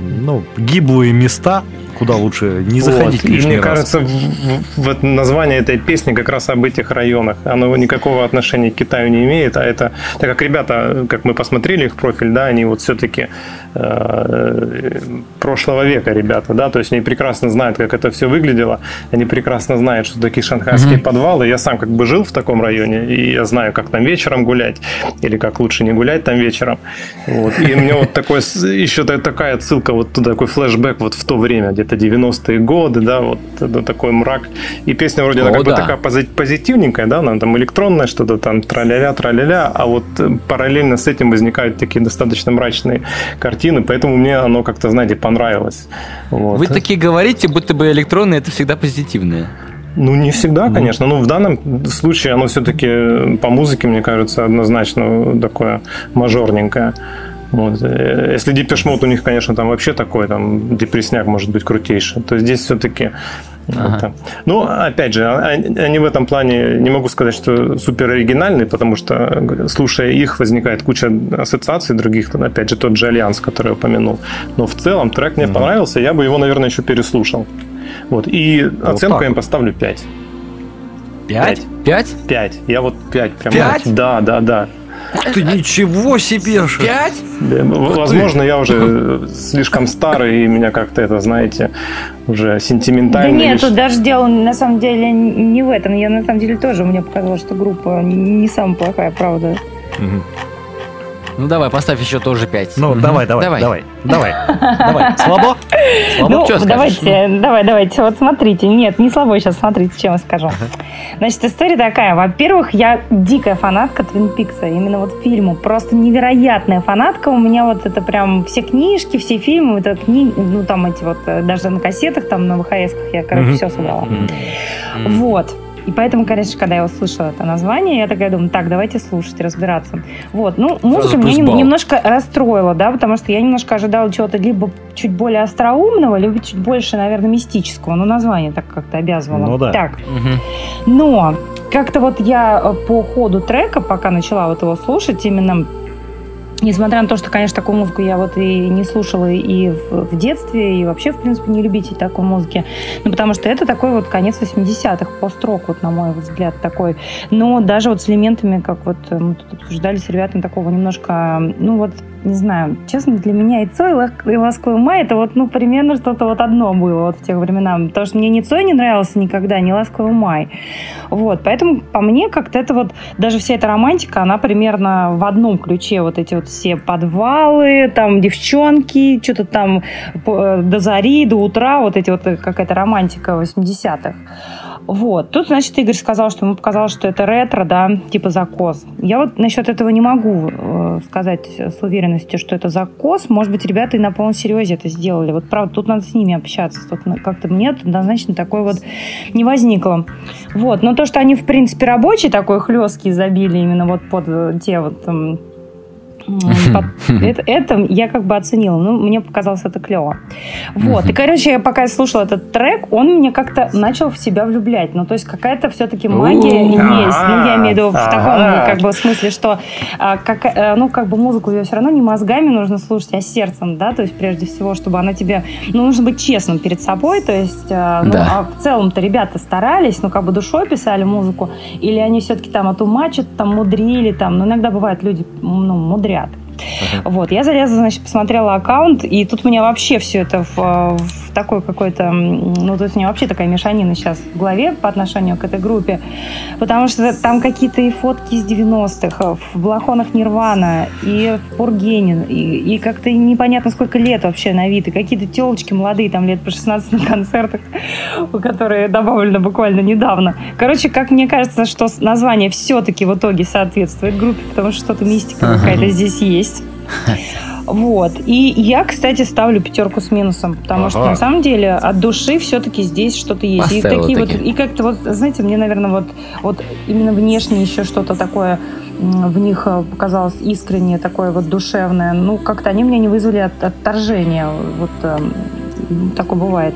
[SPEAKER 1] ну, гиблые места, куда лучше не заходить
[SPEAKER 2] Вот. И
[SPEAKER 1] лишний
[SPEAKER 2] мне
[SPEAKER 1] раз.
[SPEAKER 2] кажется, в- в- вот название этой песни как раз об этих районах. Оно никакого отношения к Китаю не имеет, а это, так как ребята, как мы посмотрели их профиль, да, они вот все-таки прошлого века ребята, да, то есть они прекрасно знают, как это все выглядело, они прекрасно знают, что такие шанхайские подвалы. Я сам как бы жил в таком районе, и я знаю, как там вечером гулять, или как лучше не гулять там вечером. Вот. И мне вот такой, еще та- такая отсылка вот туда, такой флешбэк вот в то время, где-то 90-е годы, да, вот это такой мрак. И песня вроде она
[SPEAKER 3] О,
[SPEAKER 2] как бы
[SPEAKER 3] да.
[SPEAKER 2] такая пози- позитивненькая, да, она там электронная, что-то там траля-ля, траля-ля, а вот э, параллельно с этим возникают такие достаточно мрачные картины, поэтому мне оно как-то, знаете, понравилось. Вот.
[SPEAKER 3] Вы такие говорите, будто бы электронные это всегда позитивные.
[SPEAKER 2] Ну, не всегда, конечно. Но в данном случае оно все-таки по музыке, мне кажется, однозначно такое мажорненькое. Вот. Если Mode у них, конечно, там вообще такой, там, депресняк может быть крутейший, то здесь все-таки
[SPEAKER 3] Ага.
[SPEAKER 2] Ну, опять же, а- они в этом плане, не могу сказать, что супер оригинальные, потому что, слушая их, возникает куча ассоциаций других, опять же, тот же Альянс, который я упомянул. Но в целом трек мне понравился, я бы его, наверное, еще переслушал. Вот. И оценку
[SPEAKER 1] так
[SPEAKER 2] я им
[SPEAKER 1] вот.
[SPEAKER 2] поставлю 5.
[SPEAKER 1] Пять?
[SPEAKER 3] Пять?
[SPEAKER 2] 5. Я вот 5 прям.
[SPEAKER 3] Пять?
[SPEAKER 2] Да, да, да.
[SPEAKER 1] Ты ничего себе!
[SPEAKER 3] Пять?
[SPEAKER 2] Да, в- Возможно, я уже слишком старый, и меня как-то это, знаете, уже
[SPEAKER 4] Да
[SPEAKER 2] сентиментально.
[SPEAKER 4] нет,
[SPEAKER 2] или
[SPEAKER 4] тут даже дело на самом деле не в этом. Я на самом деле тоже, мне показалось, что группа не самая плохая, правда.
[SPEAKER 1] Мгм.
[SPEAKER 3] Ну давай, поставь еще тоже пять.
[SPEAKER 1] Ну,
[SPEAKER 3] Мгм.
[SPEAKER 1] давай, давай, давай, давай, давай. Слабо? Слабо?
[SPEAKER 4] Ну,
[SPEAKER 3] скажешь?
[SPEAKER 4] давайте, давай, давайте, вот смотрите. Нет, не слабо сейчас, смотрите, чем я скажу. Значит, история такая. Во-первых, я дикая фанатка Твин Пикса, именно вот фильму. Просто невероятная фанатка. У меня вот это прям все книжки, все фильмы, вот это книги, ну там эти вот, э, даже на кассетах, там на ВХС-ках я, короче, все собрала. Вот. И поэтому, конечно, когда я услышала это название, я такая думаю, так, давайте слушать, разбираться. Вот, ну, музыка меня
[SPEAKER 3] балл.
[SPEAKER 4] немножко расстроила, да, потому что я немножко ожидала чего-то либо чуть более остроумного, либо чуть больше, наверное, мистического. Но название так как-то обязывало.
[SPEAKER 1] Ну да.
[SPEAKER 4] Так,
[SPEAKER 3] Мгм.
[SPEAKER 4] но как-то вот я э, по ходу трека, пока начала вот его слушать, именно Несмотря на то, что, конечно, такую музыку я вот и не слушала и в, в детстве, и вообще, в принципе, не любитель такой музыки. Ну, потому что это такой вот конец 80-х, пост-рок, вот, на мой взгляд, такой. Но даже вот с элементами, как вот мы тут обсуждали с ребятами, такого немножко, ну, вот не знаю, честно, для меня и Цой, и Ласковый май, это вот, ну, примерно что-то вот одно было вот в тех временах. Потому что мне ни Цой не нравился никогда, ни Ласковый май. Вот, поэтому по мне как-то это вот, даже вся эта романтика, она примерно в одном ключе. Вот эти вот все подвалы, там девчонки, что-то там э, до зари, до утра, вот эти вот э, какая-то романтика 80-х. Вот. Тут, значит, Игорь сказал, что ему показалось, что это ретро, да, типа закос. Я вот насчет этого не могу э, сказать с уверенностью, что это закос. Может быть, ребята и на полном серьезе это сделали. Вот правда, тут надо с ними общаться. Тут как-то мне однозначно такой вот не возникло. Вот. Но то, что они, в принципе, рабочие, такой хлесткий забили именно вот под э, те вот там, это, это я как бы оценила. Ну, мне показалось это клево. Вот. И, короче, я пока слушала этот трек, он мне как-то начал в себя влюблять. Ну, то есть какая-то все-таки магия есть. Ну, я имею в виду в таком как бы смысле, что а, как, э, ну, как бы музыку ее все равно не мозгами нужно слушать, а сердцем, да, то есть прежде всего, чтобы она тебе, ну, нужно быть честным перед собой, то есть, э, ну, а в целом-то ребята старались, ну, как бы душой писали музыку, или они все-таки там отумачат, там мудрили, там, ну, иногда бывают люди, ну, мудрят ряд. Uh-huh. Вот, я залезла, значит, посмотрела аккаунт, и тут у меня вообще все это в, в такой какой-то, ну, то есть у меня вообще такая мешанина сейчас в голове по отношению к этой группе, потому что там какие-то и фотки из 90-х, в балахонах Нирвана, и в Пургенин, и, и как-то непонятно сколько лет вообще на вид, и какие-то телочки молодые, там лет по 16 на концертах, которые добавлены буквально недавно. Короче, как мне кажется, что название все-таки в итоге соответствует группе, потому что что-то мистика uh-huh. какая-то здесь есть. Вот. И я, кстати, ставлю пятерку с минусом, потому ага. что на самом деле от души все-таки здесь что-то есть. и такие вот, и как-то вот, знаете, мне, наверное, вот, вот именно внешне еще что-то такое в них э, показалось искреннее, такое вот душевное. Ну, как-то они меня не вызвали от, отторжения. Вот э, такое бывает.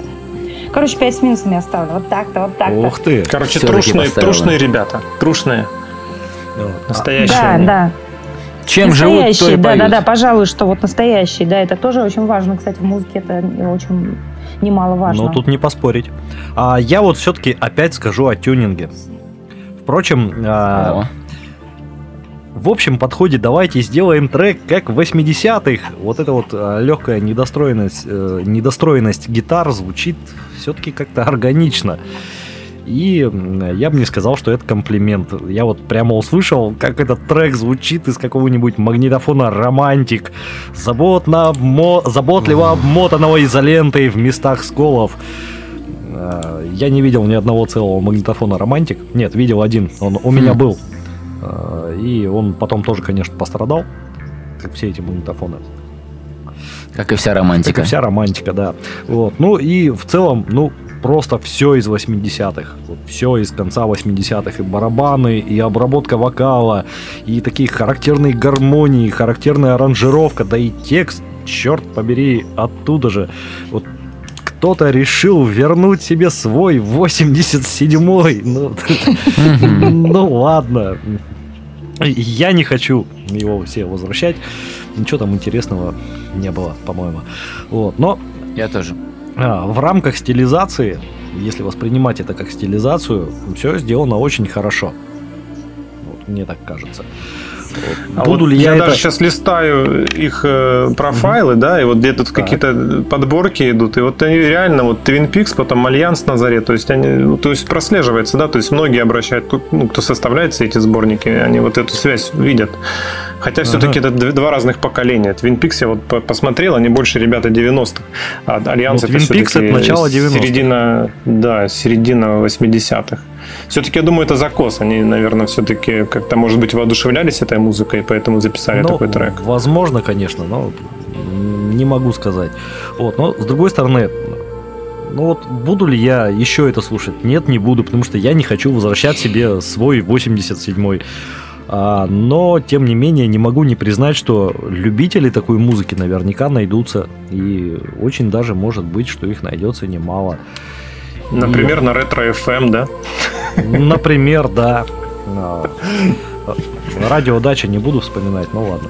[SPEAKER 4] Короче, пять с минусом я оставлю. Вот так-то, вот так-то.
[SPEAKER 2] Ух ты. Короче, трушные, трушные ребята. Трушные. Настоящие.
[SPEAKER 4] Да,
[SPEAKER 2] они.
[SPEAKER 4] да.
[SPEAKER 3] Чем живут, то и
[SPEAKER 4] да, да, да, пожалуй, что вот настоящий, да, это тоже очень важно, кстати, в музыке это очень немаловажно.
[SPEAKER 1] Ну, тут не поспорить. А я вот все-таки опять скажу о тюнинге. Впрочем, а, в общем подходе давайте сделаем трек как в 80-х. Вот эта вот а, легкая недостроенность, э, недостроенность гитар звучит все-таки как-то органично. И я бы не сказал, что это комплимент. Я вот прямо услышал, как этот трек звучит из какого-нибудь магнитофона «Романтик», заботно, обмо... заботливо обмотанного изолентой в местах сколов. Э, я не видел ни одного целого магнитофона «Романтик». Нет, видел один, он у меня хм. был. Э, и он потом тоже, конечно, пострадал, как все эти магнитофоны.
[SPEAKER 3] Как и вся романтика.
[SPEAKER 1] Как и вся романтика, да. Вот. Ну и в целом, ну, просто все из 80-х. Вот все из конца 80-х. И барабаны, и обработка вокала, и такие характерные гармонии, характерная аранжировка, да и текст, черт побери, оттуда же. Вот кто-то решил вернуть себе свой 87-й. Ну, ну ладно. Я не хочу его все возвращать. Ничего там интересного не было, по-моему. Вот, но...
[SPEAKER 3] Я тоже.
[SPEAKER 1] А, в рамках стилизации, если воспринимать это как стилизацию, все сделано очень хорошо. Вот, мне так кажется.
[SPEAKER 2] А Буду вот ли я, я это... даже сейчас листаю их э, профайлы, mm-hmm. да, и вот где тут какие-то подборки идут, и вот они реально, вот Twin Peaks, потом Альянс на заре, то есть они, ну, то есть прослеживается, да, то есть многие обращают, ну, кто составляет все эти сборники, они вот эту связь видят. Хотя все-таки ага. это два разных поколения. Twin Peaks я вот посмотрел, они больше ребята 90-х. А Альянс
[SPEAKER 1] ну, это Twin Peaks это начало 90-х.
[SPEAKER 2] Середина, да, середина 80-х. Все-таки, я думаю, это закос. Они, наверное, все-таки как-то, может быть, воодушевлялись этой музыкой, и поэтому записали
[SPEAKER 1] ну,
[SPEAKER 2] такой трек.
[SPEAKER 1] Возможно, конечно, но не могу сказать. Вот, но с другой стороны, ну вот буду ли я еще это слушать? Нет, не буду, потому что я не хочу возвращать себе свой 87-й. А, но, тем не менее, не могу не признать, что любители такой музыки наверняка найдутся. И очень даже может быть, что их найдется немало.
[SPEAKER 2] Например, и... на ретро FM, да?
[SPEAKER 1] Например, да. Радио Дача не буду вспоминать, ну ладно.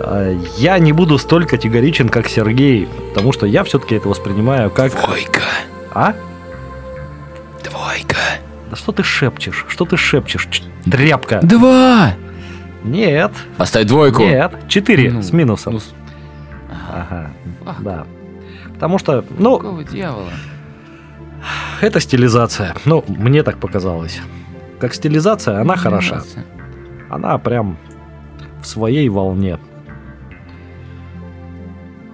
[SPEAKER 1] А, Я не буду столь категоричен, как Сергей, потому что я все-таки это воспринимаю как...
[SPEAKER 3] Двойка.
[SPEAKER 1] А?
[SPEAKER 3] Двойка.
[SPEAKER 1] Да что ты шепчешь? Что ты шепчешь? Тряпка.
[SPEAKER 3] Два.
[SPEAKER 1] Нет,
[SPEAKER 3] Оставь двойку.
[SPEAKER 1] нет. Четыре
[SPEAKER 3] Ну,
[SPEAKER 1] с минусом.
[SPEAKER 3] Ну, с-
[SPEAKER 1] Ага,
[SPEAKER 3] Ах,
[SPEAKER 1] да. Потому что, ну,
[SPEAKER 3] Какого дьявола?
[SPEAKER 1] это стилизация. Ну, мне так показалось. Как стилизация, она хороша. Она прям в своей волне.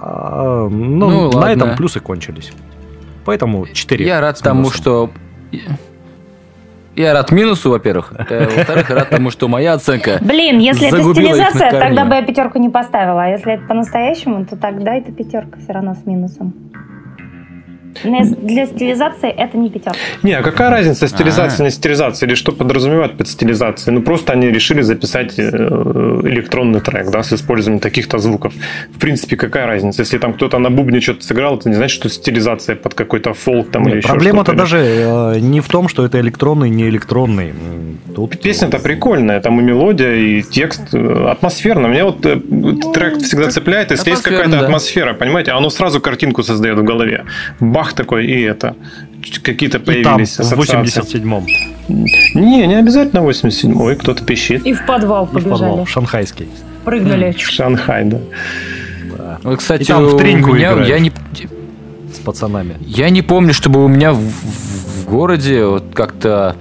[SPEAKER 1] А, ну,
[SPEAKER 3] Ну,
[SPEAKER 1] на
[SPEAKER 3] ладно.
[SPEAKER 1] этом плюсы кончились. Поэтому 4.
[SPEAKER 3] Я рад тому, что... Я рад минусу, во-первых. Э, Во-вторых, рад тому, что моя оценка...
[SPEAKER 4] Блин, если это стилизация, тогда бы я пятерку не поставила. А если это по-настоящему, то тогда это пятерка все равно с минусом. Для стилизации это не пятерка.
[SPEAKER 2] Не, а какая разница, стилизация,
[SPEAKER 3] А.
[SPEAKER 2] не стилизация, или что подразумевают под стилизацией? Ну, просто они решили записать э, электронный трек, да, с использованием таких-то звуков. В принципе, какая разница? Если там кто-то на бубне что-то сыграл, это не значит, что стилизация под какой-то фолк там или еще
[SPEAKER 1] Проблема-то
[SPEAKER 2] что-то.
[SPEAKER 1] даже э, не в том, что это электронный, не электронный. Тут
[SPEAKER 2] Песня-то прикольная, там и мелодия, и текст э, атмосферно. Меня вот э, трек всегда цепляет, если есть какая-то
[SPEAKER 3] да.
[SPEAKER 2] атмосфера, понимаете, оно сразу картинку создает в голове. Бах такой, и это. Какие-то
[SPEAKER 1] И там,
[SPEAKER 2] появились
[SPEAKER 1] в
[SPEAKER 2] ассоциации.
[SPEAKER 1] 87-м.
[SPEAKER 2] Не, не обязательно 87-й, кто-то пищит.
[SPEAKER 4] И в подвал
[SPEAKER 1] И в подвал,
[SPEAKER 4] побежали.
[SPEAKER 1] шанхайский.
[SPEAKER 4] Прыгнули.
[SPEAKER 2] Шанхай, да.
[SPEAKER 1] Да,
[SPEAKER 3] Вот, кстати,
[SPEAKER 1] И там в треньку
[SPEAKER 3] меня,
[SPEAKER 1] играют.
[SPEAKER 3] я не,
[SPEAKER 1] с пацанами.
[SPEAKER 3] я не помню, чтобы у меня в, в городе вот как-то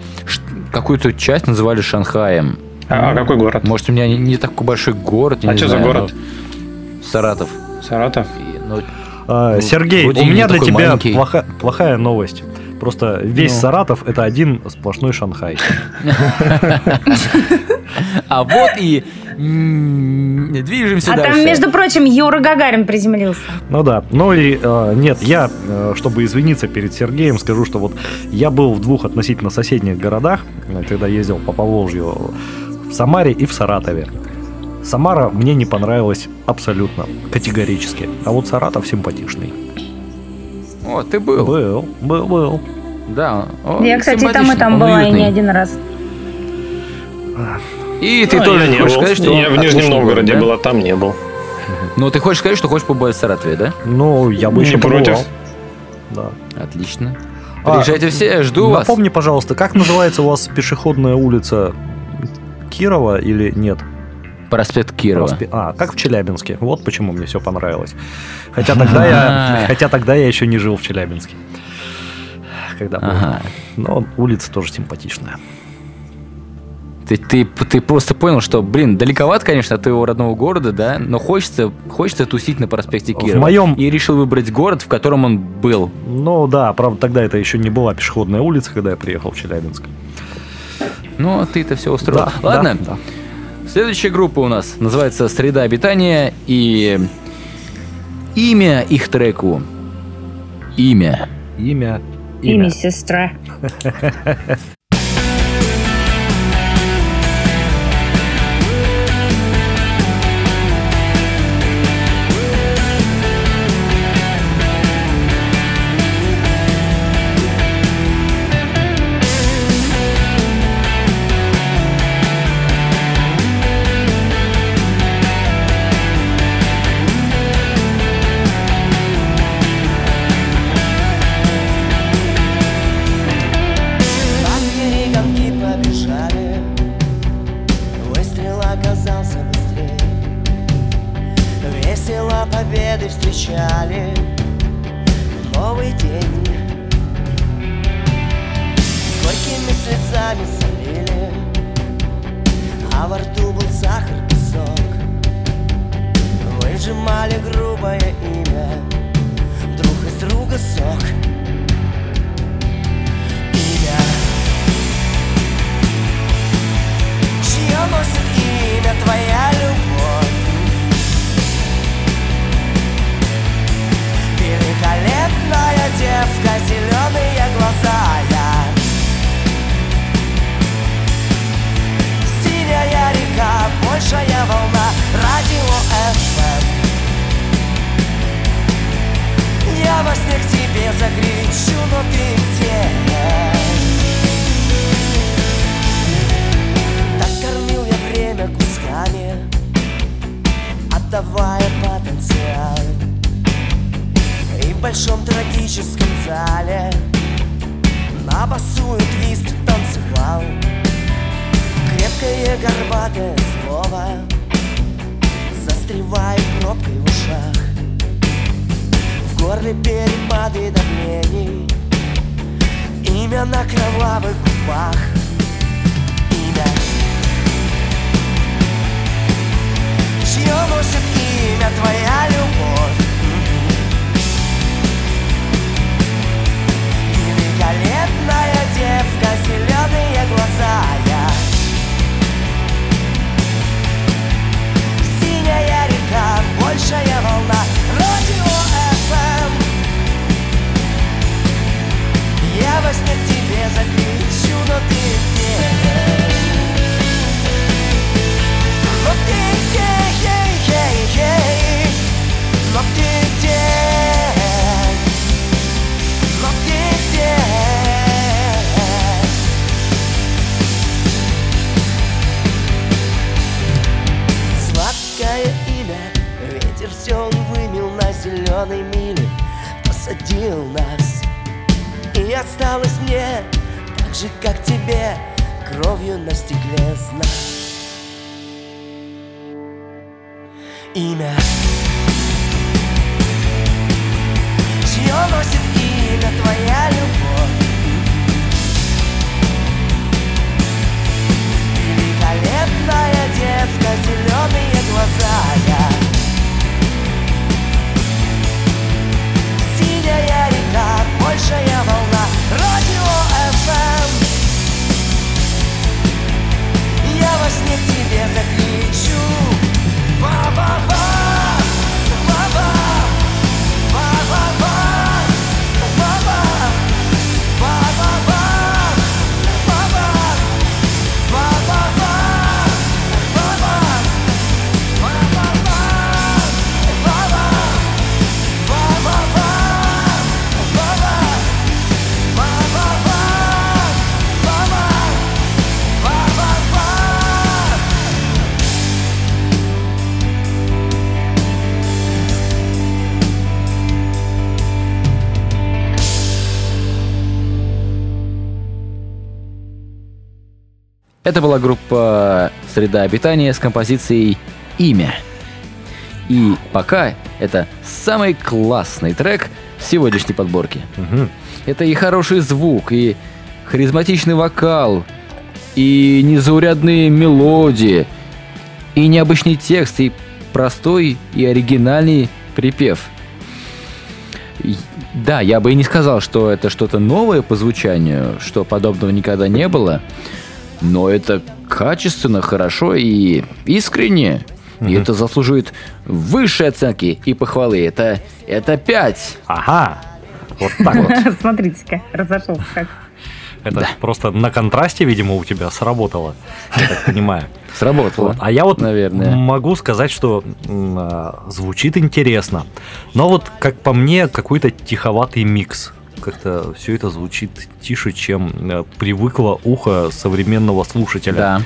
[SPEAKER 3] какую-то часть называли Шанхаем.
[SPEAKER 2] А, а какой город?
[SPEAKER 3] Может, у меня не, не такой большой город.
[SPEAKER 2] А что за
[SPEAKER 3] знаю,
[SPEAKER 2] город?
[SPEAKER 3] но Саратов.
[SPEAKER 2] Саратов?
[SPEAKER 3] И, ну, Ну,
[SPEAKER 1] Сергей, у меня для тебя
[SPEAKER 3] маленький.
[SPEAKER 1] плоха- плохая новость. Просто весь
[SPEAKER 3] Ну.
[SPEAKER 1] Саратов это один сплошной Шанхай.
[SPEAKER 3] А вот и движемся
[SPEAKER 4] А
[SPEAKER 3] дальше.
[SPEAKER 4] там, между прочим, Юра Гагарин приземлился.
[SPEAKER 1] Ну да. Ну и э, нет, я, э, чтобы извиниться перед Сергеем, скажу, что вот я был в двух относительно соседних городах, э, когда ездил по Поволжью, в Самаре и в Саратове. Самара мне не понравилась абсолютно, категорически. А вот Саратов симпатичный.
[SPEAKER 3] О, ты был.
[SPEAKER 1] Был, был, был.
[SPEAKER 3] Да. он
[SPEAKER 4] Я, кстати, там, и там была, и не один раз.
[SPEAKER 3] И ты
[SPEAKER 2] А,
[SPEAKER 3] тоже
[SPEAKER 2] не
[SPEAKER 3] хочешь
[SPEAKER 2] был.
[SPEAKER 3] сказать, что
[SPEAKER 2] Я в Нижнем Новгороде
[SPEAKER 3] город,
[SPEAKER 2] был, а там не был.
[SPEAKER 3] да? Ну, ты хочешь сказать, что хочешь побывать в Саратове, да?
[SPEAKER 1] Ну, я бы
[SPEAKER 2] Не
[SPEAKER 1] еще
[SPEAKER 2] против.
[SPEAKER 1] побывал. Да.
[SPEAKER 3] Отлично.
[SPEAKER 1] А,
[SPEAKER 3] Приезжайте все, жду вас.
[SPEAKER 1] Напомни, пожалуйста, как называется у вас пешеходная улица Кирова или нет?
[SPEAKER 3] Проспект Кирова.
[SPEAKER 1] Проспе- А, как в Челябинске. Вот почему мне все понравилось. Хотя тогда я, хотя тогда я еще не жил в Челябинске. Когда был.
[SPEAKER 3] Ага.
[SPEAKER 1] Но улица тоже симпатичная.
[SPEAKER 3] Ты, ты, ты просто понял, что, блин, далековато, конечно, от твоего родного города, да, но хочется, хочется тусить на проспекте
[SPEAKER 1] В
[SPEAKER 3] Кирова.
[SPEAKER 1] моем-
[SPEAKER 3] И решил выбрать город, в котором он был.
[SPEAKER 1] Ну да, правда, тогда это еще не была пешеходная улица, когда я приехал в Челябинск.
[SPEAKER 3] Ну, а ты это все устроил.
[SPEAKER 1] Да,
[SPEAKER 3] Ладно,
[SPEAKER 1] да, да.
[SPEAKER 3] Следующая группа у нас называется «Среда обитания» и имя их треку. Имя.
[SPEAKER 1] Имя.
[SPEAKER 4] Имя сестра.
[SPEAKER 3] Это была группа «Среда обитания» с композицией «Имя». И пока это самый классный трек сегодняшней подборке.
[SPEAKER 1] Мгм.
[SPEAKER 3] Это и хороший звук, и харизматичный вокал, и незаурядные мелодии, и необычный текст, и простой и оригинальный припев. И- Да, я бы и не сказал, что это что-то новое по звучанию, что подобного никогда не было, но это качественно, хорошо и искренне. И это заслуживает высшей оценки и похвалы. Это, это 5.
[SPEAKER 1] Ага. Вот так вот.
[SPEAKER 4] Смотрите-ка, разошелся как.
[SPEAKER 1] Это просто на контрасте, видимо, у тебя сработало, я так понимаю.
[SPEAKER 3] Сработало.
[SPEAKER 1] Вот. А я вот
[SPEAKER 3] наверное.
[SPEAKER 1] могу сказать, что а, звучит интересно. Но вот, как по мне, какой-то тиховатый микс. Как-то все это звучит тише, чем э, привыкло ухо современного слушателя.
[SPEAKER 3] Да.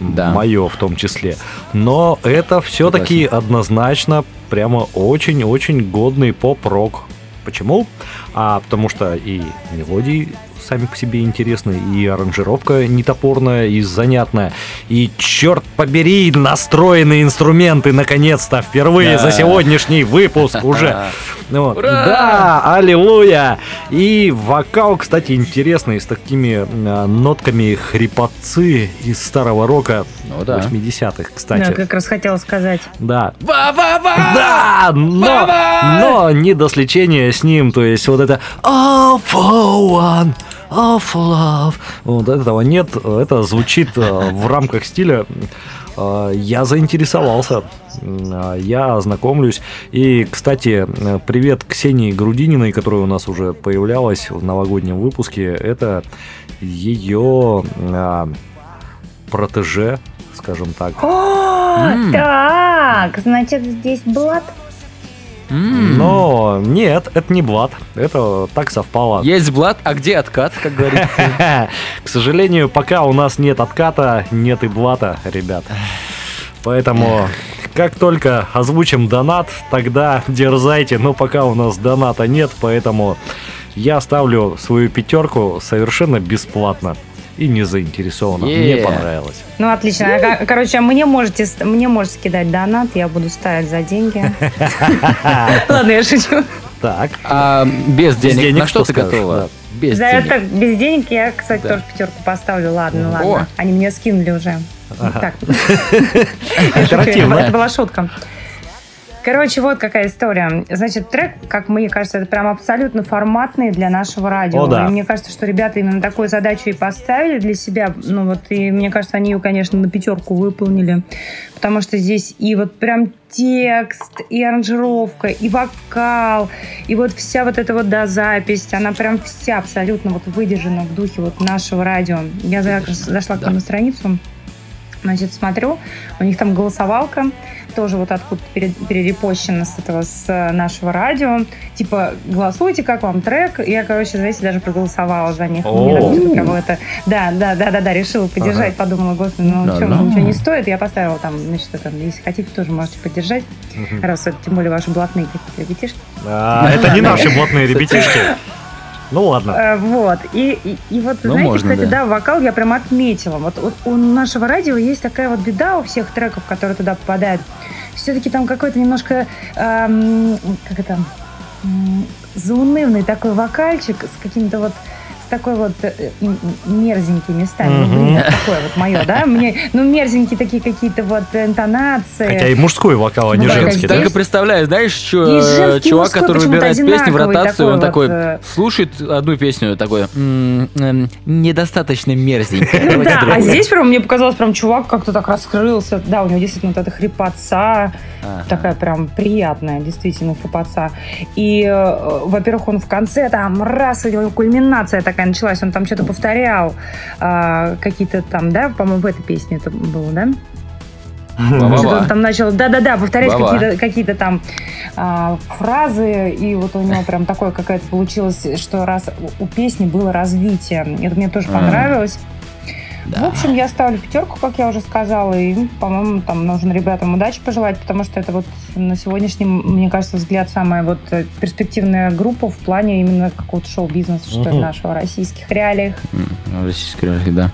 [SPEAKER 3] Да.
[SPEAKER 1] Мое в том числе. Но это все-таки однозначно прямо очень-очень годный поп-рок. Почему? А потому что и мелодии сами по себе интересны, и аранжировка не топорная и занятная. И, черт побери, настроенные инструменты, наконец-то, впервые
[SPEAKER 3] Да.
[SPEAKER 1] за сегодняшний выпуск уже. Ну вот.
[SPEAKER 3] Ура!
[SPEAKER 1] Да, аллилуйя! И вокал, кстати, интересный, с такими а, нотками хрипотцы из старого рока
[SPEAKER 3] Ну да.
[SPEAKER 1] 80-х,
[SPEAKER 4] Да,
[SPEAKER 1] кстати.
[SPEAKER 4] как раз хотела сказать.
[SPEAKER 1] Да.
[SPEAKER 3] Ва-ва-ва!
[SPEAKER 1] Да, но,
[SPEAKER 3] Бабай!
[SPEAKER 1] но не до сличения с ним, то есть вот это All for one, all for love. Вот этого нет, это звучит э, в рамках стиля. Э, Я заинтересовался, э, я ознакомлюсь. И, кстати, привет Ксении Грудининой, которая у нас уже появлялась в новогоднем выпуске. Это ее протеже, скажем так.
[SPEAKER 4] О, так, значит, здесь Блад.
[SPEAKER 1] Но нет, это не Блад. Это так совпало.
[SPEAKER 3] Есть блат, а где откат, как говорится?
[SPEAKER 1] К сожалению, пока у нас нет отката, нет и блата, ребят. Поэтому как только озвучим донат, тогда дерзайте. Но пока у нас доната нет, поэтому я ставлю свою пятерку совершенно бесплатно и не заинтересованно. Мне понравилось.
[SPEAKER 4] Ну, отлично. Ко- Короче, мне можете, мне можете кидать донат, я буду ставить за деньги. Ладно, я шучу.
[SPEAKER 1] Так,
[SPEAKER 3] А без денег,
[SPEAKER 1] денег
[SPEAKER 3] на что,
[SPEAKER 1] что
[SPEAKER 3] ты
[SPEAKER 1] скажешь?
[SPEAKER 3] готова?
[SPEAKER 1] Да.
[SPEAKER 3] Без
[SPEAKER 4] За
[SPEAKER 3] денег.
[SPEAKER 4] это без денег я, кстати,
[SPEAKER 3] Да.
[SPEAKER 4] тоже пятерку поставлю. Ладно,
[SPEAKER 3] О.
[SPEAKER 4] ладно. Они мне скинули уже. Так.
[SPEAKER 1] Оперативно.
[SPEAKER 4] Это была шутка. Короче, вот какая история. Значит, трек, как мне кажется, это прям абсолютно форматный для нашего радио.
[SPEAKER 1] О, да.
[SPEAKER 4] И мне кажется, что ребята именно такую задачу и поставили для себя. Ну вот, и мне кажется, они ее, конечно, на пятерку выполнили. Потому что здесь и вот прям текст, и аранжировка, и вокал, и вот вся вот эта вот, да, запись, она прям вся абсолютно вот выдержана в духе вот нашего радио. Я за- зашла к ним на страницу, Значит, смотрю, у них там голосовалка, тоже вот откуда перерепощена с этого, с э, нашего радио. Типа, голосуйте, как вам трек. Я, короче, знаете, даже проголосовала за них. Мне это... Да, да, да, да, да, решила поддержать,
[SPEAKER 1] Ага.
[SPEAKER 4] подумала, господи, ну
[SPEAKER 3] Да,
[SPEAKER 4] чё,
[SPEAKER 3] да.
[SPEAKER 4] ничего не стоит. Я поставила там, значит, это, если хотите, тоже можете поддержать.
[SPEAKER 1] Мгм.
[SPEAKER 4] Раз это, тем более, ваши блатные какие-то ребятишки.
[SPEAKER 1] А, это не наши блатные ребятишки. Ну ладно.
[SPEAKER 4] Э, Вот. И, и, и вот,
[SPEAKER 3] Ну,
[SPEAKER 4] знаете,
[SPEAKER 3] можно,
[SPEAKER 4] кстати,
[SPEAKER 3] да.
[SPEAKER 4] да. вокал я прям отметила. Вот, вот у нашего радио есть такая вот беда у всех треков, которые туда попадают. Все-таки там какой-то немножко, эм, как это, м, заунывный такой вокальчик с каким-то вот такой вот э, м- м- мерзенькими местами.
[SPEAKER 1] Мгм.
[SPEAKER 4] блин, такое вот мое, да? Мне, ну, мерзенькие такие какие-то вот интонации.
[SPEAKER 1] Хотя и мужской вокал, а не
[SPEAKER 4] Ну,
[SPEAKER 3] Так,
[SPEAKER 1] женский,
[SPEAKER 3] так
[SPEAKER 1] да?
[SPEAKER 3] и представляю, знаешь, чё, чувак, который выбирает песни в ротацию, он
[SPEAKER 4] такой э.
[SPEAKER 3] слушает одну песню, такой «М, эм, недостаточно мерзенько.
[SPEAKER 4] Ну
[SPEAKER 3] Давайте
[SPEAKER 4] да, а
[SPEAKER 3] другую».
[SPEAKER 4] здесь прям мне показалось, прям чувак как-то так раскрылся. Да, у него действительно вот эта хрипотца, такая прям приятная, действительно, хрипотца. И, э, во-первых, он в конце там раз, у него кульминация такая началась, он там что-то повторял, а, какие-то там, да, по-моему, в этой песне это было, да? Что-то он там начал, да-да-да, повторять какие-то, какие-то там а, фразы, и вот у него прям такое какая-то получилось, что раз у песни было развитие. Это мне тоже понравилось.
[SPEAKER 3] Да.
[SPEAKER 4] В общем, я ставлю пятерку, как я уже сказала, и, по-моему, там нужно ребятам удачи пожелать, потому что это вот на сегодняшний, мне кажется, взгляд самая вот э, перспективная группа в плане именно какого-то шоу-бизнеса, что ли,
[SPEAKER 1] Мгм.
[SPEAKER 4] нашего, российских реалиях.
[SPEAKER 3] Российской реалии, да.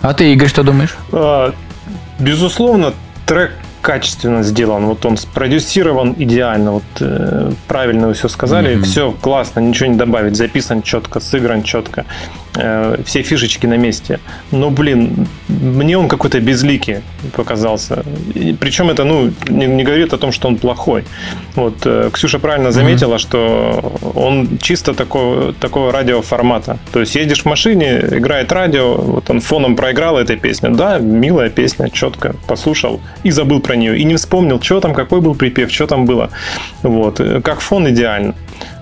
[SPEAKER 3] А ты, Игорь, что думаешь?
[SPEAKER 2] А, Безусловно, трек качественно сделан. Вот он спродюсирован идеально. Вот э, правильно вы все сказали.
[SPEAKER 3] Мгм.
[SPEAKER 2] Все классно, ничего не добавить. Записан четко, сыгран четко. Э, все фишечки на месте. Но, блин, мне он какой-то безликий показался. И причем это, ну, не, не говорит о том, что он плохой. Вот э, Ксюша правильно заметила, что он чисто такого, такого радиоформата. То есть едешь в машине, играет радио, вот он фоном проиграл этой песню. Да, милая песня, четко послушал и забыл про нее. И не вспомнил, что там, какой был припев, что там было. Вот. Э, Как фон идеально.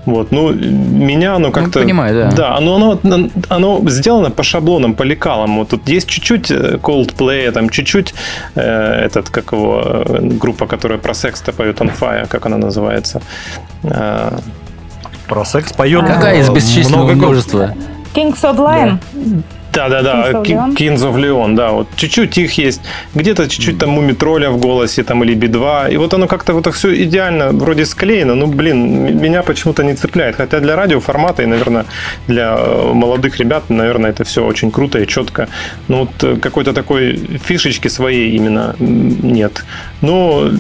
[SPEAKER 2] Вот, ну, меня оно как-то...
[SPEAKER 3] понимаю, да.
[SPEAKER 2] Да, оно, оно, оно сделано по шаблонам, по лекалам. Вот тут есть чуть-чуть э, Coldplay, там чуть-чуть э, этот, как его, э, группа, которая про секс-то поет on fire, как она называется. Э,
[SPEAKER 1] Про секс поет
[SPEAKER 3] Какая из
[SPEAKER 1] э,
[SPEAKER 3] бесчисленного
[SPEAKER 1] много
[SPEAKER 3] множества?
[SPEAKER 4] Kings of Lion.
[SPEAKER 2] Да-да-да,
[SPEAKER 4] Of
[SPEAKER 2] Ки-
[SPEAKER 4] Leon.
[SPEAKER 2] Kings of Leon, да, вот чуть-чуть их есть, где-то чуть-чуть там Мумитроля в голосе, там, или Би-2, и вот оно как-то вот все идеально вроде склеено, ну, блин, меня почему-то не цепляет, хотя для радиоформата и, наверное, для э, молодых ребят, наверное, это все очень круто и четко, но вот э, какой-то такой фишечки своей именно нет, но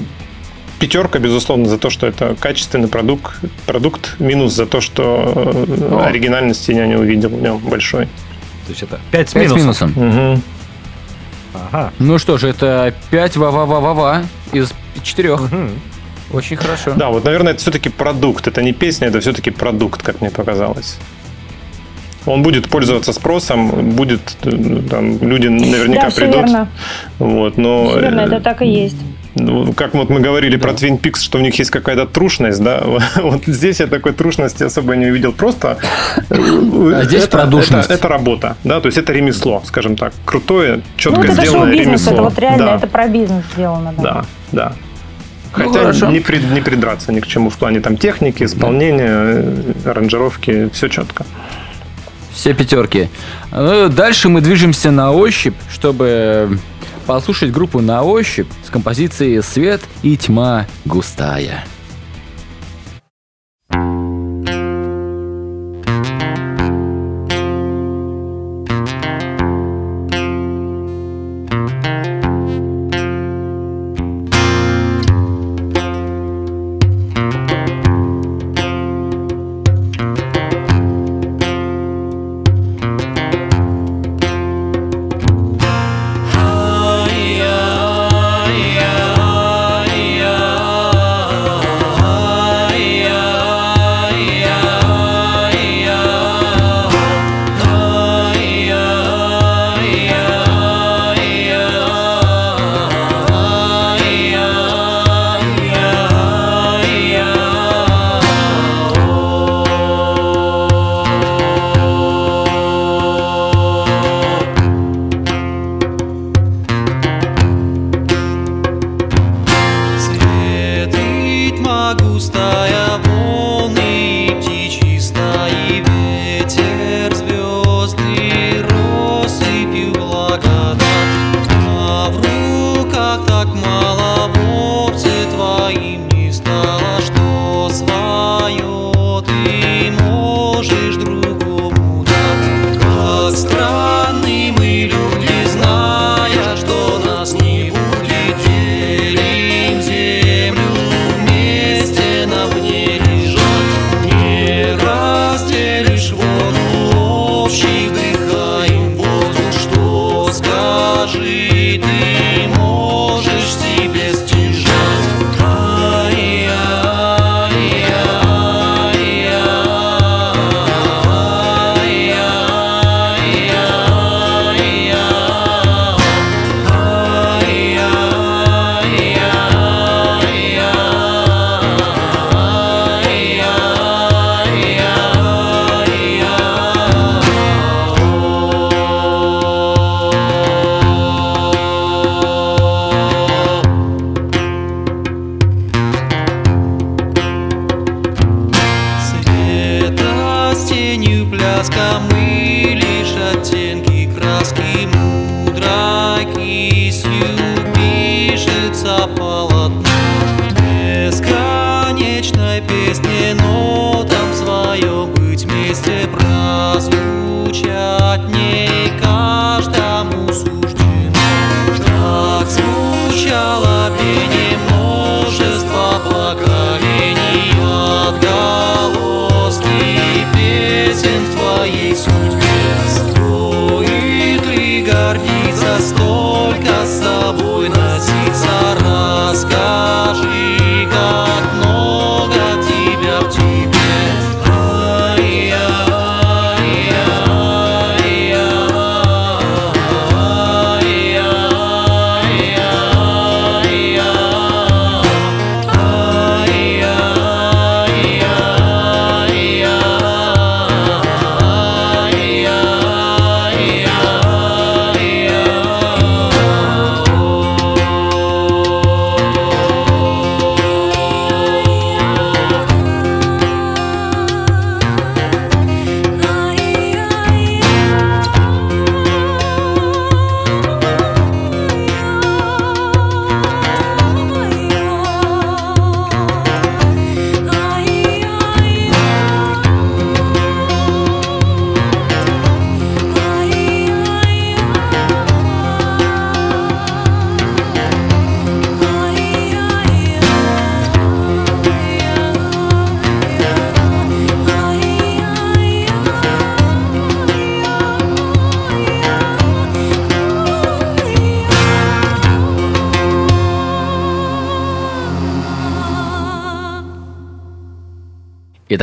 [SPEAKER 2] пятерка, безусловно, за то, что это качественный продукт, продукт минус за то, что э,
[SPEAKER 3] О.
[SPEAKER 2] оригинальности я не увидел в нем большой.
[SPEAKER 1] То есть это 5 с
[SPEAKER 3] Пять с
[SPEAKER 1] минусом.
[SPEAKER 3] минусом.
[SPEAKER 2] Мгм.
[SPEAKER 1] Ага.
[SPEAKER 3] Ну что же, это 5 ва-ва-ва-ва-ва из четырех.
[SPEAKER 1] Мгм.
[SPEAKER 3] Очень хорошо.
[SPEAKER 2] Да, вот, наверное, это все-таки продукт. Это не песня, это все-таки продукт, как мне показалось. Он будет пользоваться спросом, будет э, там люди наверняка
[SPEAKER 4] Да, все
[SPEAKER 2] придут.
[SPEAKER 4] верно.
[SPEAKER 2] Вот, но
[SPEAKER 4] Всё верно,
[SPEAKER 2] э,
[SPEAKER 4] это так и есть.
[SPEAKER 2] Ну, как вот мы говорили про Twin Peaks, что у них есть какая-то трушность, да, вот здесь я такой трушности особо не увидел, просто э,
[SPEAKER 3] А здесь
[SPEAKER 2] это. Это, это работа, да, то есть это ремесло, скажем так, крутое, четко
[SPEAKER 4] Ну, вот это
[SPEAKER 2] сделанное
[SPEAKER 4] шоу-бизнес,
[SPEAKER 2] ремесло.
[SPEAKER 4] это вот реально,
[SPEAKER 2] да.
[SPEAKER 4] это про бизнес сделано. Да.
[SPEAKER 2] Да, да.
[SPEAKER 3] Ну,
[SPEAKER 2] Хотя
[SPEAKER 3] хорошо.
[SPEAKER 2] не, при- не придраться ни к чему в плане там техники, исполнения, э, аранжировки, все четко.
[SPEAKER 3] Все пятерки. Ну, Дальше мы движемся на ощупь, чтобы
[SPEAKER 7] послушать группу «На ощупь» с композицией «Свет и тьма густая».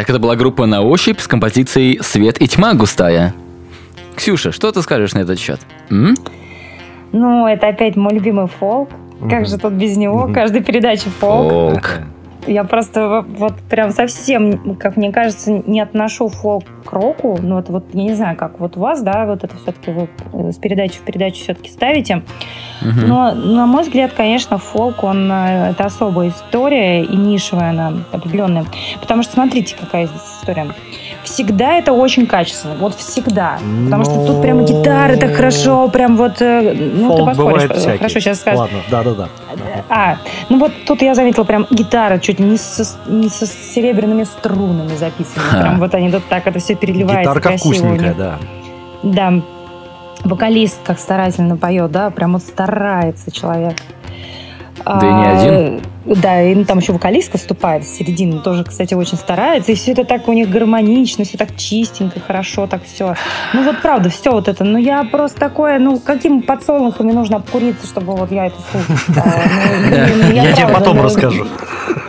[SPEAKER 7] Итак, это была группа «На ощупь» с композицией «Свет и тьма густая». Ксюша, что ты скажешь на этот счет? М?
[SPEAKER 4] Ну, это опять мой любимый фолк. Как же тут без него?
[SPEAKER 1] Мгм.
[SPEAKER 4] Каждая передача фолк.
[SPEAKER 7] Фолк.
[SPEAKER 4] Я просто вот прям совсем, как мне кажется, не отношу фолк к року. Ну, вот, вот я не знаю, как вот у вас, да, вот это все-таки вы э, с передачи в передачу все-таки ставите. Но, на мой взгляд, конечно, фолк, он э, это особая история и нишевая она определенная. Потому что смотрите, какая здесь история. всегда это очень качественно. Вот всегда. Потому что тут прям
[SPEAKER 1] Ну,
[SPEAKER 4] гитары так хорошо, прям вот... э, Ну, ты
[SPEAKER 1] Фолк
[SPEAKER 4] поспоришь.
[SPEAKER 1] бывает всякий.
[SPEAKER 4] Хорошо, сейчас скажешь.
[SPEAKER 1] Ладно, да-да-да.
[SPEAKER 4] А, ну вот тут я заметила прям гитара чуть не со, не со серебряными струнами записаны.
[SPEAKER 3] Ха.
[SPEAKER 4] Прям вот они тут так это все переливается
[SPEAKER 1] Гитарка
[SPEAKER 4] красиво
[SPEAKER 1] вкусненькая, да.
[SPEAKER 4] Да. Вокалист как старательно поет, да, прям вот старается человек.
[SPEAKER 3] Да и не один.
[SPEAKER 4] Да, и там еще вокалистка вступает с середины, тоже, кстати, очень старается. И все это так у них гармонично, все так чистенько, хорошо, так все. Ну вот правда, все вот это. Ну я просто такое, ну каким подсолнухами нужно обкуриться, чтобы вот я это слушать стала? Ну, ну,
[SPEAKER 1] Я тебе потом
[SPEAKER 4] ну,
[SPEAKER 1] расскажу.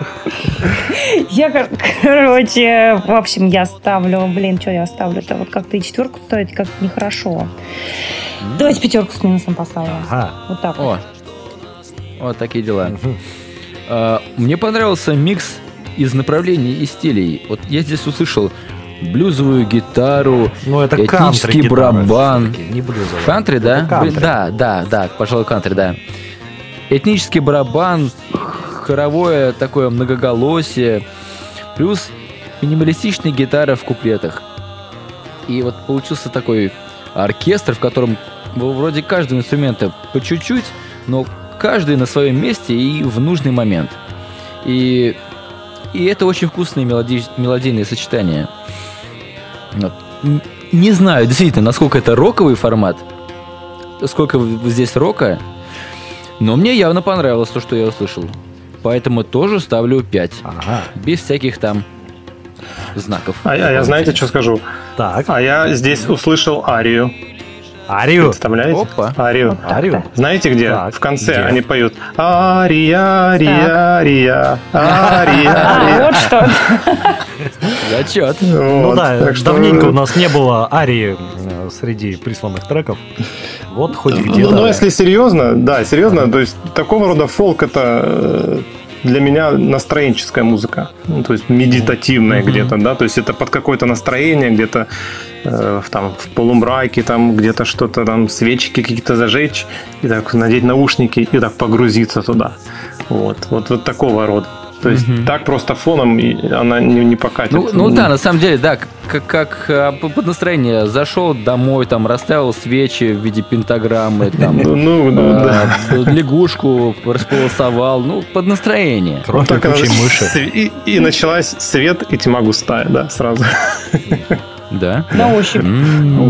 [SPEAKER 4] Я, кор- короче, в общем, я ставлю, блин, что я ставлю? Это вот как-то и четверку стоит, как нехорошо. Давайте пятерку с минусом поставим.
[SPEAKER 1] Ага.
[SPEAKER 4] Вот так вот.
[SPEAKER 3] О, вот такие дела. А, Мне понравился микс из направлений и стилей. Вот я здесь услышал блюзовую гитару,
[SPEAKER 1] Ну, это
[SPEAKER 3] Этнический барабан.
[SPEAKER 1] Не блюзовая.
[SPEAKER 3] кантри, да?
[SPEAKER 1] Кантри.
[SPEAKER 3] Да, да, да, пожалуй, кантри, да. Этнический барабан, хоровое такое многоголосие, плюс минималистичная гитара в куплетах. И вот получился такой оркестр, в котором вроде каждого инструмента по чуть-чуть, но каждый на своем месте и в нужный момент. И, и это очень вкусные мелоди- мелодийные сочетания. Вот. Не знаю, действительно, насколько это роковый формат, сколько здесь рока, но мне явно понравилось то, что я услышал. Поэтому тоже ставлю 5.
[SPEAKER 1] Ага.
[SPEAKER 3] Без всяких там знаков.
[SPEAKER 2] А, я- а я знаете, что скажу?
[SPEAKER 1] Так,
[SPEAKER 2] А я здесь услышал арию.
[SPEAKER 1] Арию.
[SPEAKER 2] Представляете?
[SPEAKER 3] Опа.
[SPEAKER 2] Арию.
[SPEAKER 1] Арию.
[SPEAKER 2] Знаете где?
[SPEAKER 1] Так,
[SPEAKER 2] в конце
[SPEAKER 1] где?
[SPEAKER 2] они поют Ария, Ария, Ария, Ария, Ария.
[SPEAKER 4] вот что.
[SPEAKER 3] Зачет.
[SPEAKER 1] Ну да, давненько у нас не было арии э, среди присланных треков. Вот хоть
[SPEAKER 2] Ну,
[SPEAKER 1] где-то.
[SPEAKER 2] ну, если серьезно, да, серьезно, то есть такого рода фолк это э, для меня настроенческая музыка, ну, то есть медитативная
[SPEAKER 3] Мгм.
[SPEAKER 2] где-то, да, то есть это под какое-то настроение, где-то э, там в полумраке, там где-то что-то там свечки какие-то зажечь и так надеть наушники и так погрузиться туда, вот, вот вот такого рода. То есть
[SPEAKER 3] Мгм.
[SPEAKER 2] так просто фоном она не, не покатит.
[SPEAKER 3] Ну, ну да, на самом деле, да, как, как под настроение. Зашел домой, там, расставил свечи в виде пентаграммы, там,
[SPEAKER 2] Ну, ну, ну,
[SPEAKER 3] а,
[SPEAKER 2] да.
[SPEAKER 3] лягушку располосовал, ну, под настроение.
[SPEAKER 1] Кровь
[SPEAKER 2] Так она
[SPEAKER 1] летучей мыши.
[SPEAKER 2] и началась свет и тьма густая, да, сразу.
[SPEAKER 3] Да?
[SPEAKER 4] На ощупь.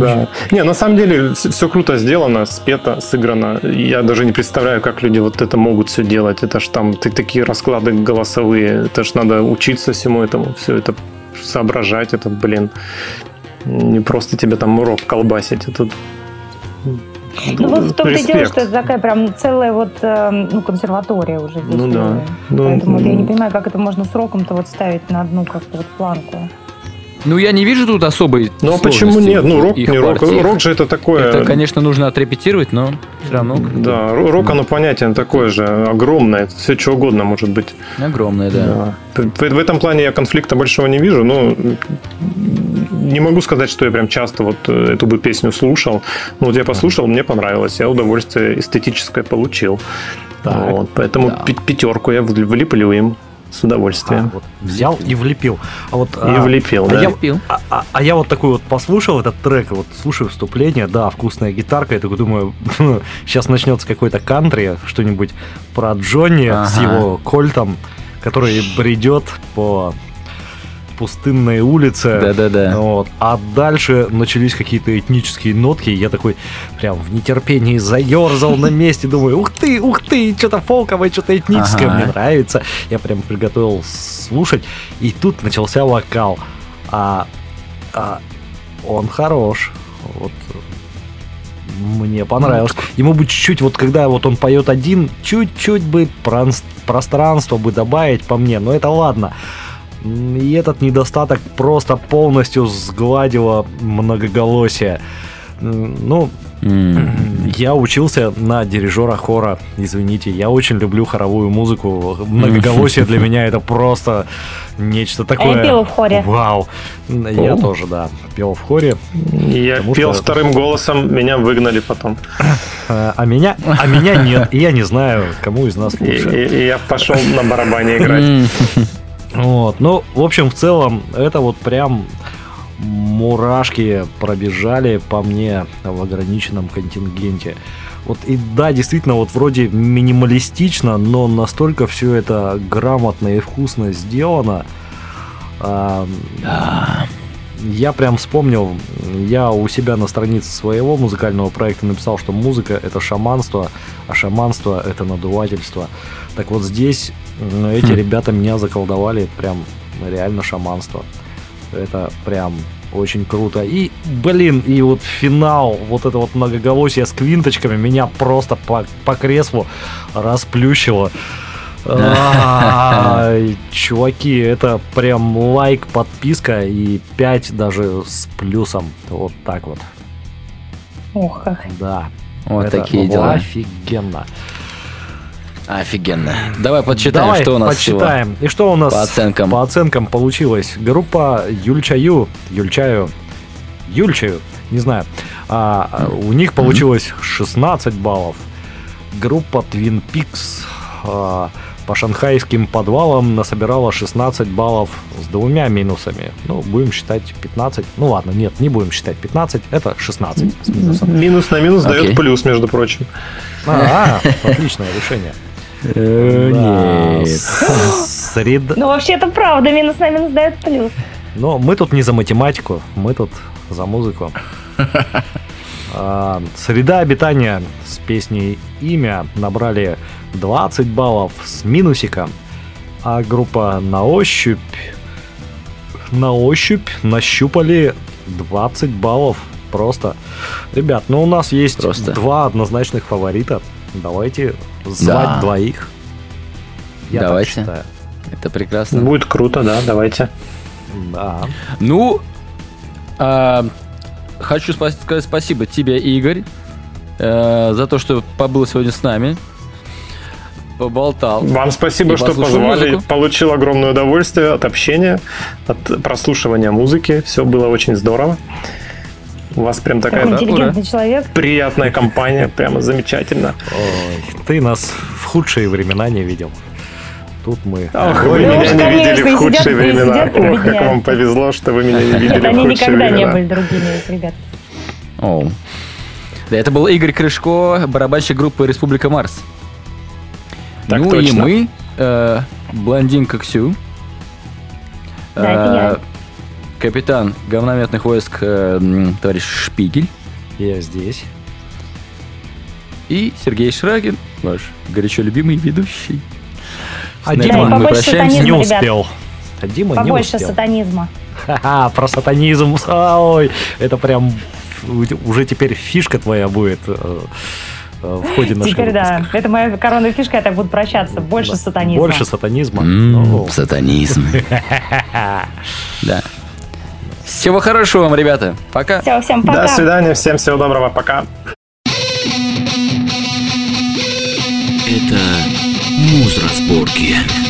[SPEAKER 2] Да. Не, на самом деле все круто сделано, спето, сыграно. Я даже не представляю, как люди вот это могут все делать. Это ж там ты, такие расклады голосовые. Это ж надо учиться всему этому, все это соображать. Это, блин, не просто тебе там урок колбасить. Это
[SPEAKER 4] Ну вот в том-то и дело, что это такая прям целая вот э, ну, консерватория уже здесь.
[SPEAKER 2] Ну да. Ну,
[SPEAKER 4] Поэтому вот я не понимаю, как это можно сроком-то вот ставить на одну как-то вот планку.
[SPEAKER 3] Ну, я не вижу тут особой
[SPEAKER 2] Ну а почему нет? Ну, рок не рок. Рок же это такое.
[SPEAKER 3] Это, конечно, нужно отрепетировать, но все равно
[SPEAKER 2] Да, ро- рок, оно понятие такое же, огромное, все что угодно может быть.
[SPEAKER 3] огромное, да.
[SPEAKER 2] Да. В, в этом плане я конфликта большого не вижу, но не могу сказать, что я прям часто вот э, эту бы песню слушал. Но вот я послушал, мне понравилось, я удовольствие эстетическое получил.
[SPEAKER 1] Так.
[SPEAKER 2] Вот, поэтому
[SPEAKER 3] Да.
[SPEAKER 2] пятерку я вл- влеплю им с
[SPEAKER 1] А,
[SPEAKER 2] удовольствием.
[SPEAKER 1] вот взял и влепил. А вот,
[SPEAKER 2] И
[SPEAKER 1] а,
[SPEAKER 2] влепил,
[SPEAKER 1] а
[SPEAKER 2] да.
[SPEAKER 1] я-. А, а- а я вот такой вот послушал этот трек, вот слушаю вступление, да, вкусная гитарка, я такой думаю, сейчас начнется какой-то кантри, что-нибудь про Джонни с
[SPEAKER 3] Ага.
[SPEAKER 1] его кольтом, который бредет по пустынной улице.
[SPEAKER 3] Да-да-да.
[SPEAKER 1] Вот. А дальше начались какие-то этнические нотки, и я такой прям в нетерпении заерзал на месте, думаю, ух ты, ух ты, что-то фолковое, что-то этническое, мне нравится. Я прям приготовил слушать, и тут начался вокал. А, а он хорош. Вот мне понравилось. Ему бы чуть-чуть, вот когда вот он поет один, чуть-чуть бы пространство бы добавить по мне, но это ладно. И этот недостаток просто полностью сгладило многоголосие. Ну, я учился на дирижера хора, извините. Я очень люблю хоровую музыку. Многоголосие для меня это просто нечто такое.
[SPEAKER 4] А я пела в хоре.
[SPEAKER 1] Вау. Я тоже, да, пел в хоре.
[SPEAKER 2] Я пел
[SPEAKER 1] что-
[SPEAKER 2] вторым голосом, меня выгнали потом.
[SPEAKER 1] А а меня, а меня нет. И я не знаю, кому из нас
[SPEAKER 2] И,
[SPEAKER 1] лучше.
[SPEAKER 2] и- и я пошел на барабане играть.
[SPEAKER 1] Вот. Ну, в общем, в целом, это вот прям мурашки пробежали по мне в ограниченном контингенте. Вот и да, действительно, вот вроде минималистично, но настолько все это грамотно и вкусно сделано. А, Я прям вспомнил, я у себя на странице своего музыкального проекта написал, что музыка это шаманство, а шаманство это надувательство. Так вот здесь эти
[SPEAKER 3] Хм.
[SPEAKER 1] ребята меня заколдовали прям реально шаманство. Это прям очень круто. И, блин, и вот финал, вот это вот многоголосие с квинточками меня просто по, по креслу расплющило. Чуваки, это прям лайк, подписка и 5 даже с плюсом. Вот так вот.
[SPEAKER 4] Ох.
[SPEAKER 1] Да.
[SPEAKER 3] Вот
[SPEAKER 1] Это
[SPEAKER 3] такие дела.
[SPEAKER 1] Офигенно.
[SPEAKER 3] Офигенно. Давай подсчитаем,
[SPEAKER 1] Давай
[SPEAKER 3] что у нас всего.
[SPEAKER 1] подсчитаем. И что у нас
[SPEAKER 3] По оценкам.
[SPEAKER 1] по оценкам получилось? Группа Юльчаю, Юльчаю, Юльчаю, не знаю. А, а, у них получилось 16 баллов. Группа Twin Peaks а, по шанхайским подвалам насобирала 16 баллов с двумя минусами. Ну, будем считать 15. Ну ладно, нет, не будем считать 15. Это 16 с минусом.
[SPEAKER 2] Минус на минус
[SPEAKER 3] Окей.
[SPEAKER 2] дает плюс, между прочим.
[SPEAKER 1] А, отличное решение.
[SPEAKER 3] Э, Нет.
[SPEAKER 1] с- Среда,
[SPEAKER 4] Ну, вообще, это правда. Минус на минус дает плюс.
[SPEAKER 1] Но мы тут не за математику, мы тут за музыку. А, Среда обитания с песней «Имя» набрали 20 баллов с минусиком, а группа «На ощупь» на ощупь нащупали 20 баллов просто. Ребят, ну у нас есть
[SPEAKER 3] Просто.
[SPEAKER 1] два однозначных фаворита. Давайте звать
[SPEAKER 3] Да.
[SPEAKER 1] двоих. Я
[SPEAKER 3] Давайте.
[SPEAKER 1] так считаю.
[SPEAKER 3] Это прекрасно.
[SPEAKER 2] Будет круто, да, давайте.
[SPEAKER 1] Да.
[SPEAKER 3] Ну, а, хочу сказать спасибо тебе, Игорь, э, за то, что побыл сегодня с нами. Поболтал.
[SPEAKER 2] Вам спасибо, что позвали.
[SPEAKER 3] музыку.
[SPEAKER 2] Получил огромное удовольствие от общения, от прослушивания музыки. Все было очень здорово. У вас прям такая
[SPEAKER 4] Какой
[SPEAKER 3] да,
[SPEAKER 4] интеллигентный человек.
[SPEAKER 2] приятная компания, прямо замечательно.
[SPEAKER 1] Ой, ты нас в худшие времена не видел. Тут мы...
[SPEAKER 2] Ох, вы меня не видели в худшие времена.
[SPEAKER 4] и
[SPEAKER 2] Ох, как вам повезло, что вы меня не видели в
[SPEAKER 4] они
[SPEAKER 2] худшие
[SPEAKER 4] никогда не
[SPEAKER 2] времена.
[SPEAKER 4] были другими, эти ребята.
[SPEAKER 3] Оу. Да, это был Игорь Крышко, барабанщик группы Республика Марс.
[SPEAKER 2] Так
[SPEAKER 3] ну и
[SPEAKER 2] точно.
[SPEAKER 3] мы, э, блондинка Ксю,
[SPEAKER 4] Да, это я.
[SPEAKER 3] э, капитан говнометных войск э, товарищ Шпигель
[SPEAKER 1] Я здесь.
[SPEAKER 3] и Сергей Шрагин, ваш горячо любимый ведущий.
[SPEAKER 1] А
[SPEAKER 3] На
[SPEAKER 1] Дима
[SPEAKER 3] этом мы прощаемся.
[SPEAKER 1] не
[SPEAKER 4] ребят.
[SPEAKER 1] успел. А Дима не
[SPEAKER 4] Побольше
[SPEAKER 1] успел.
[SPEAKER 4] сатанизма.
[SPEAKER 1] Ха-ха, про сатанизм. Ой, это прям уже теперь фишка твоя будет э, э, в ходе нашего
[SPEAKER 4] Теперь да.
[SPEAKER 1] выпуска.
[SPEAKER 4] Это моя коронная фишка, я так буду прощаться. Больше
[SPEAKER 1] Да.
[SPEAKER 4] сатанизма.
[SPEAKER 1] Больше сатанизма.
[SPEAKER 3] М,
[SPEAKER 1] Ну,
[SPEAKER 3] Сатанизм. Да. Всего хорошего вам, ребята. Пока.
[SPEAKER 4] Все, всем пока.
[SPEAKER 2] До свидания, всем всего доброго, пока.
[SPEAKER 6] Это муз-разборки. Муз-разборки.